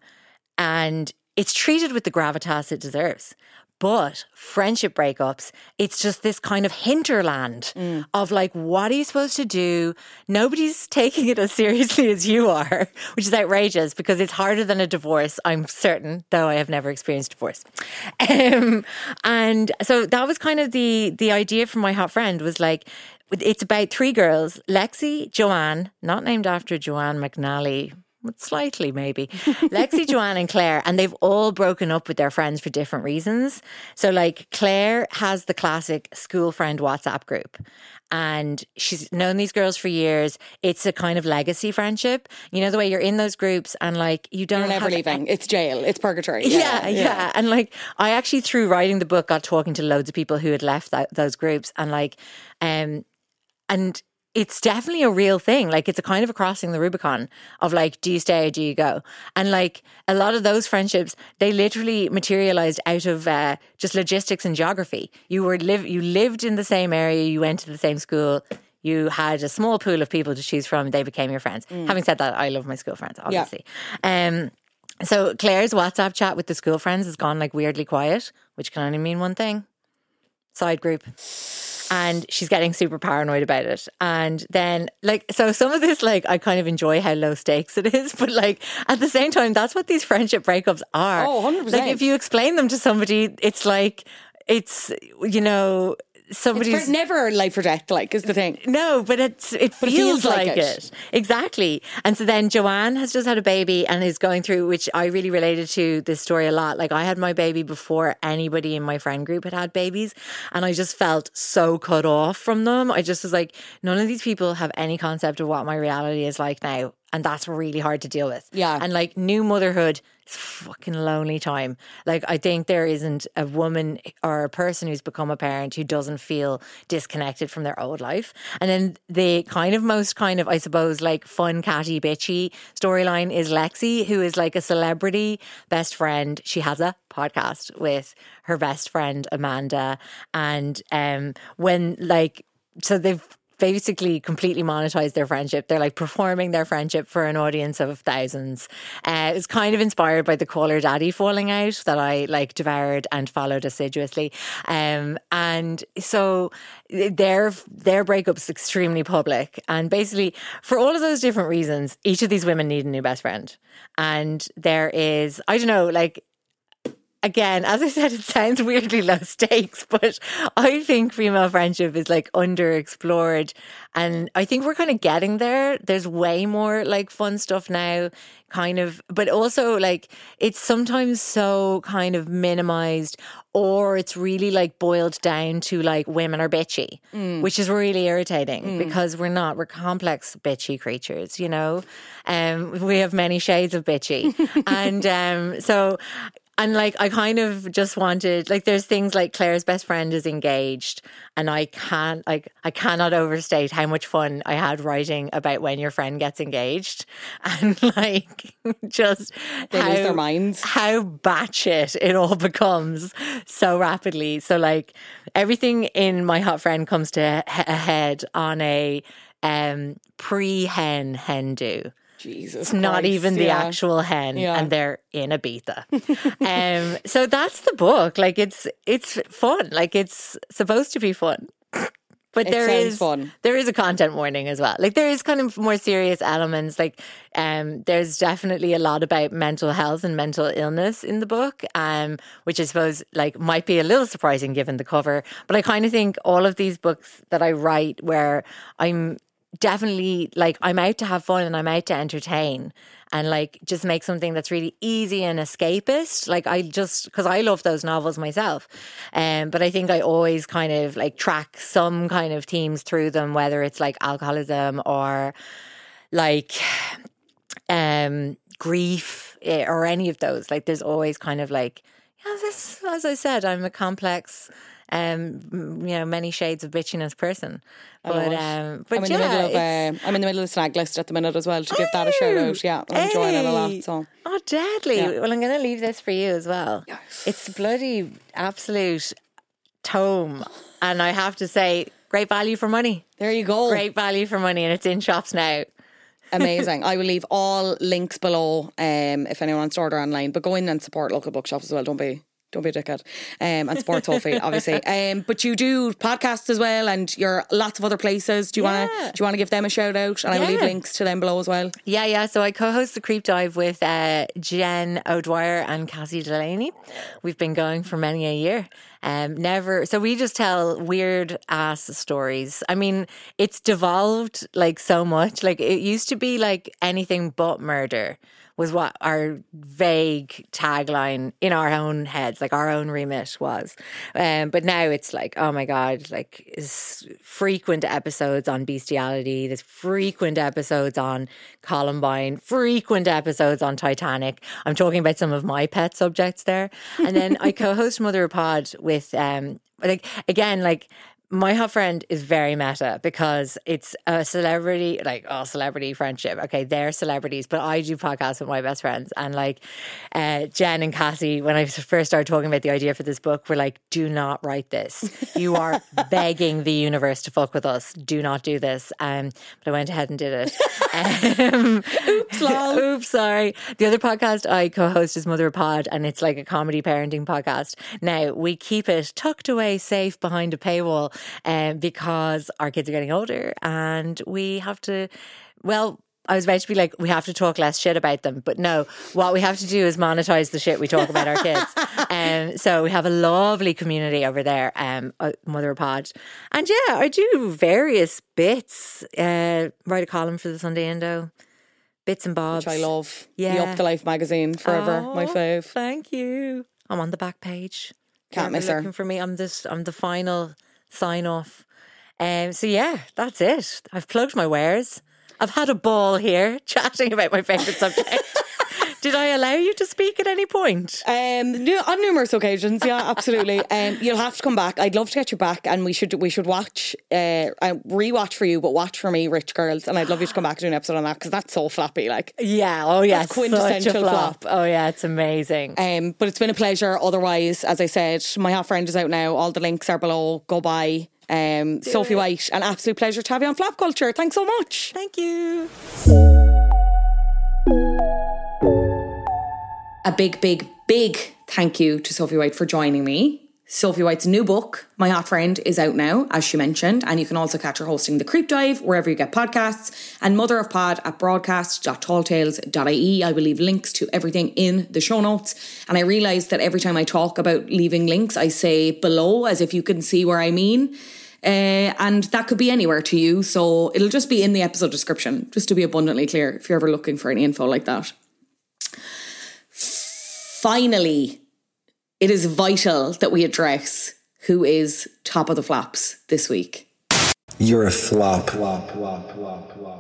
And it's treated with the gravitas it deserves. But friendship breakups, it's just this kind of hinterland of like, what are you supposed to do? Nobody's taking it as seriously as you are, which is outrageous because it's harder than a divorce, I'm certain, though I have never experienced divorce. Um, and so that was kind of the the idea from my hot friend was like, it's about three girls, Lexi, Joanne, not named after Joanne McNally, slightly maybe. Lexi, Joanne, and Claire, and they've all broken up with their friends for different reasons. So, like, Claire has the classic school friend WhatsApp group. And she's known these girls for years. It's a kind of legacy friendship. You know, the way you're in those groups and like you don't you're never leaving. It's jail. It's purgatory. yeah, yeah, And like, I actually, through writing the book, got talking to loads of people who had left that, those groups, and like, um, and it's definitely a real thing. Like, it's a kind of a crossing the Rubicon of like, do you stay or do you go? And like, a lot of those friendships, they literally materialized out of uh, just logistics and geography. You were live, you lived in the same area, you went to the same school. You had a small pool of people to choose from. They became your friends. Having said that, I love my school friends, obviously. Um, so Claire's WhatsApp chat with the school friends has gone like weirdly quiet, which can only mean one thing: side group. And she's getting super paranoid about it. And then, like, so some of this, like, I kind of enjoy how low stakes it is, but like at the same time, that's what these friendship breakups are. Oh, 100%. Like, if you explain them to somebody, it's like, it's, you know, somebody's. never life or death, like, is the thing. No, but it's it But feels, it feels like like, it. it. exactly. And so then Joanne has just had a baby and is going through, which I really related to this story a lot. Like I had my baby before anybody in my friend group had had babies, and I just felt so cut off from them. I just was like, none of these people have any concept of what my reality is like now. And that's really hard to deal with. Yeah. And like new motherhood is fucking lonely time. Like I think there isn't a woman or a person who's become a parent who doesn't feel disconnected from their old life. And then the kind of most kind of I suppose like fun catty bitchy storyline is Lexi, who is like a celebrity best friend. She has a podcast with her best friend Amanda, and um when like so they've basically completely monetized their friendship. They're like performing their friendship for an audience of thousands. Uh, it's kind of inspired by the Call Her Daddy falling out that I like devoured and followed assiduously. Um, and so their their breakup's extremely public, and basically for all of those different reasons, each of these women need a new best friend. And there is, I don't know, like again, as I said, it sounds weirdly low stakes, but I think female friendship is like underexplored. And I think we're kind of getting there. There's way more like fun stuff now, kind of, but also like it's sometimes so kind of minimized or it's really like boiled down to like women are bitchy, which is really irritating because we're not, we're complex bitchy creatures, you know? Um, we have many shades of bitchy. and um, so and like, I kind of just wanted, like, there's things like Claire's best friend is engaged, and I can't, like, I cannot overstate how much fun I had writing about when your friend gets engaged, and like, just They how, lose their minds. how batshit it all becomes so rapidly. So, like, everything in my hot friend comes to a head on a um, pre hen hen do. Jesus. It's not even the yeah. actual hen, Yeah. and they're in Ibiza. um, so that's the book. Like it's it's fun. Like it's supposed to be fun. But It there is fun. there is a content warning as well. Like there is kind of more serious elements. Like um, there's definitely a lot about mental health and mental illness in the book, um, which I suppose like might be a little surprising given the cover. But I kind of think all of these books that I write, where I'm definitely like I'm out to have fun and I'm out to entertain and like just make something that's really easy and escapist. Like I just because I love those novels myself, um, but I think I always kind of like track some kind of themes through them, whether it's like alcoholism or like um grief eh, or any of those. Like there's always kind of like yeah, this as I said, I'm a complex. Um, you know, many shades of bitchiness person, but um, but I'm in yeah, the middle of uh, I'm in the middle of the snag list at the minute as well to give that a shout out. Yeah, I'm enjoying it a lot. So Oh, deadly. Yeah. Well, I'm going to leave this for you as well. Yes. It's bloody absolute tome. And I have to say, great value for money. there you go. Great value for money. And it's in shops now. Amazing. I will leave all links below um, if anyone wants to order online. But go in and support local bookshops as well. Don't be don't be a dickhead. Um, and support Sophie, obviously. Um, but you do podcasts as well, and you're lots of other places. Do you want to do you want to give them a shout out? And I will leave links to them below as well. Yeah, yeah. So I co-host the Creep Dive with uh, Jen O'Dwyer and Cassie Delaney. We've been going for many a year. Um, never. So we just tell weird ass stories. I mean, it's devolved like so much. Like it used to be like anything but murder was what our vague tagline in our own heads, like our own remit was. Um, but now it's like, oh my god, like frequent episodes on bestiality. There's frequent episodes on Columbine. Frequent episodes on Titanic. I'm talking about some of my pet subjects there, and then I co-host Mother of Pod with um like again like my hot friend is very meta because it's a celebrity, like oh, celebrity friendship. Okay, they're celebrities, but I do podcasts with my best friends, and like uh, Jen and Cassie, when I first started talking about the idea for this book, were like, "Do not write this. You are begging the universe to fuck with us. Do not do this." Um, but I went ahead and did it. Um, oops, oops, sorry. The other podcast I co-host is Mother Pod, and it's like a comedy parenting podcast. Now we keep it tucked away, safe behind a paywall um, because our kids are getting older and we have to, well, I was about to be like, we have to talk less shit about them, but no. What we have to do is monetize the shit we talk about our kids. Um, so we have a lovely community over there, um, Mother Pod, and yeah, I do various bits. Uh, write a column for the Sunday Indo, bits and bobs. Which I love. Yeah. The Up the Life magazine forever. my Oh, fave. Thank you. I'm on the back page. Can't If miss you're her. Looking for me, I'm this. I'm the final sign off. Um, so yeah, that's it. I've plugged my wares. I've had a ball here chatting about my favorite subject. Did I allow you to speak at any point? Um, on numerous occasions, yeah, absolutely. Um, you'll have to come back. I'd love to get you back, and we should we should watch, uh, rewatch for you, but watch for me, Rich Girls, and I'd love you to come back and do an episode on that because that's so flappy, like. Yeah. Oh yeah. That's quintessential a flop. Oh yeah, it's amazing. Um, but it's been a pleasure. Otherwise, as I said, my hot friend is out now. All the links are below. Go by. Um, Sophie White, an absolute pleasure to have you on Flop Culture. Thanks so much. Thank you. A big, big, big thank you to Sophie White for joining me. Sophie White's new book, My Hot Friend, is out now, as she mentioned, and you can also catch her hosting The Creep Dive wherever you get podcasts, and Mother of Pod at broadcast.talltales.ie. I will leave links to everything in the show notes. And I realise that every time I talk about leaving links, I say below as if you can see where I mean. Uh, and that could be anywhere to you, so it'll just be in the episode description, just to be abundantly clear if you're ever looking for any info like that finally, it is vital that we address who is top of the flops this week. You're a flop.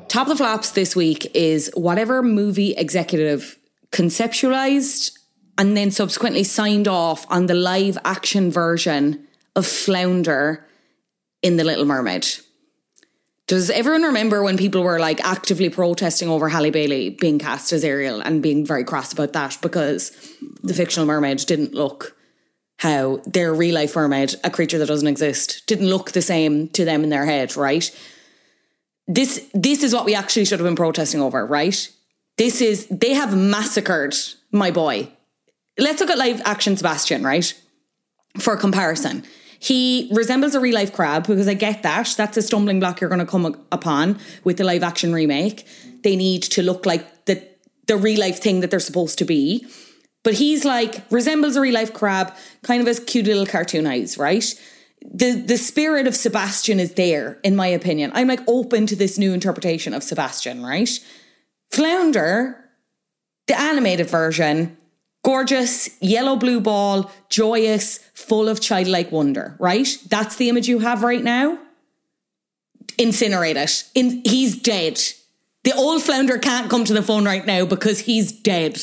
Top of the flops this week is whatever movie executive conceptualized and then subsequently signed off on the live action version of Flounder in The Little Mermaid. Does everyone remember when people were like actively protesting over Halle Bailey being cast as Ariel and being very cross about that because the fictional mermaid didn't look how their real life mermaid, a creature that doesn't exist, didn't look the same to them in their head, right? This this is what we actually should have been protesting over, right? This is they have massacred my boy. Let's look at live action Sebastian, right? For comparison. He resembles a real life crab because I get that. That's a stumbling block you're going to come upon with the live action remake. They need to look like the the real life thing that they're supposed to be. But he's like resembles a real life crab, kind of has cute little cartoon eyes, right? The the spirit of Sebastian is there, in my opinion. I'm like open to this new interpretation of Sebastian, right? Flounder, the animated version, gorgeous, yellow blue ball, joyous, full of childlike wonder, right? That's the image you have right now. Incinerate it. In, he's dead. The old flounder can't come to the phone right now because he's dead.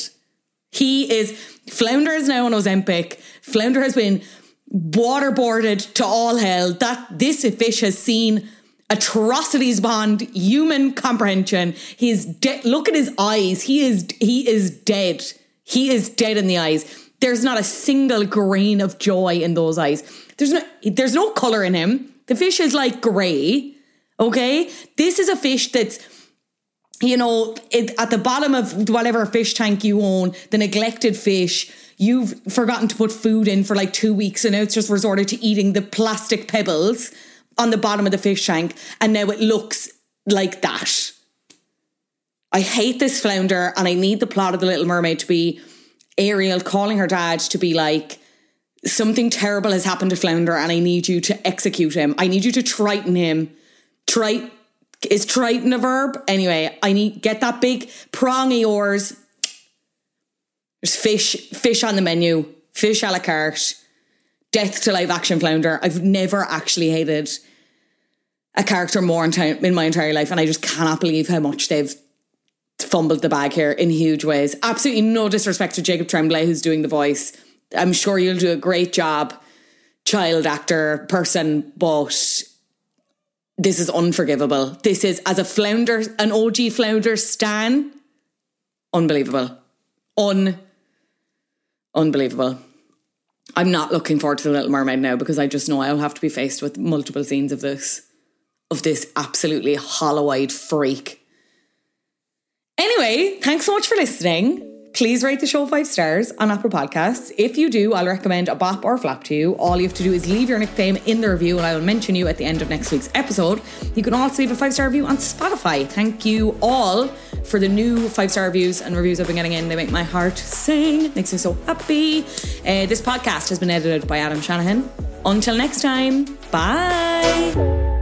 He is, flounder is now on Ozempic. Flounder has been waterboarded to all hell. That this fish has seen atrocities beyond human comprehension. He's dead. Look at his eyes. He is he is dead. He is dead in the eyes. There's not a single grain of joy in those eyes. There's no there's no color in him. The fish is like gray. Okay? This is a fish that's you know, it, at the bottom of whatever fish tank you own, the neglected fish, you've forgotten to put food in for like two weeks and now it's just resorted to eating the plastic pebbles on the bottom of the fish tank and now it looks like that. I hate this flounder and I need the plot of The Little Mermaid to be Ariel calling her dad to be like, something terrible has happened to Flounder and I need you to execute him. I need you to triton him. Trite is triton a verb? Anyway, I need get that big prong of yours. There's fish, fish on the menu, fish a la carte, death to live action flounder. I've never actually hated a character more in, time, in my entire life, and I just cannot believe how much they've fumbled the bag here in huge ways. Absolutely no disrespect to Jacob Tremblay, who's doing the voice. I'm sure you'll do a great job, child actor person, but this is unforgivable. This is as a flounder, an OG flounder stan, unbelievable. Un unbelievable. I'm not looking forward to the Little Mermaid now because I just know I'll have to be faced with multiple scenes of this, of this absolutely hollow-eyed freak. Anyway, thanks so much for listening. Please rate the show five stars on Apple Podcasts. If you do, I'll recommend a bop or flop to you. All you have to do is leave your nickname in the review and I will mention you at the end of next week's episode. You can also leave a five star review on Spotify. Thank you all for the new five star reviews and reviews I've been getting in. They make my heart sing, makes me so happy. Uh, this podcast has been edited by Adam Shanahan. Until next time, bye.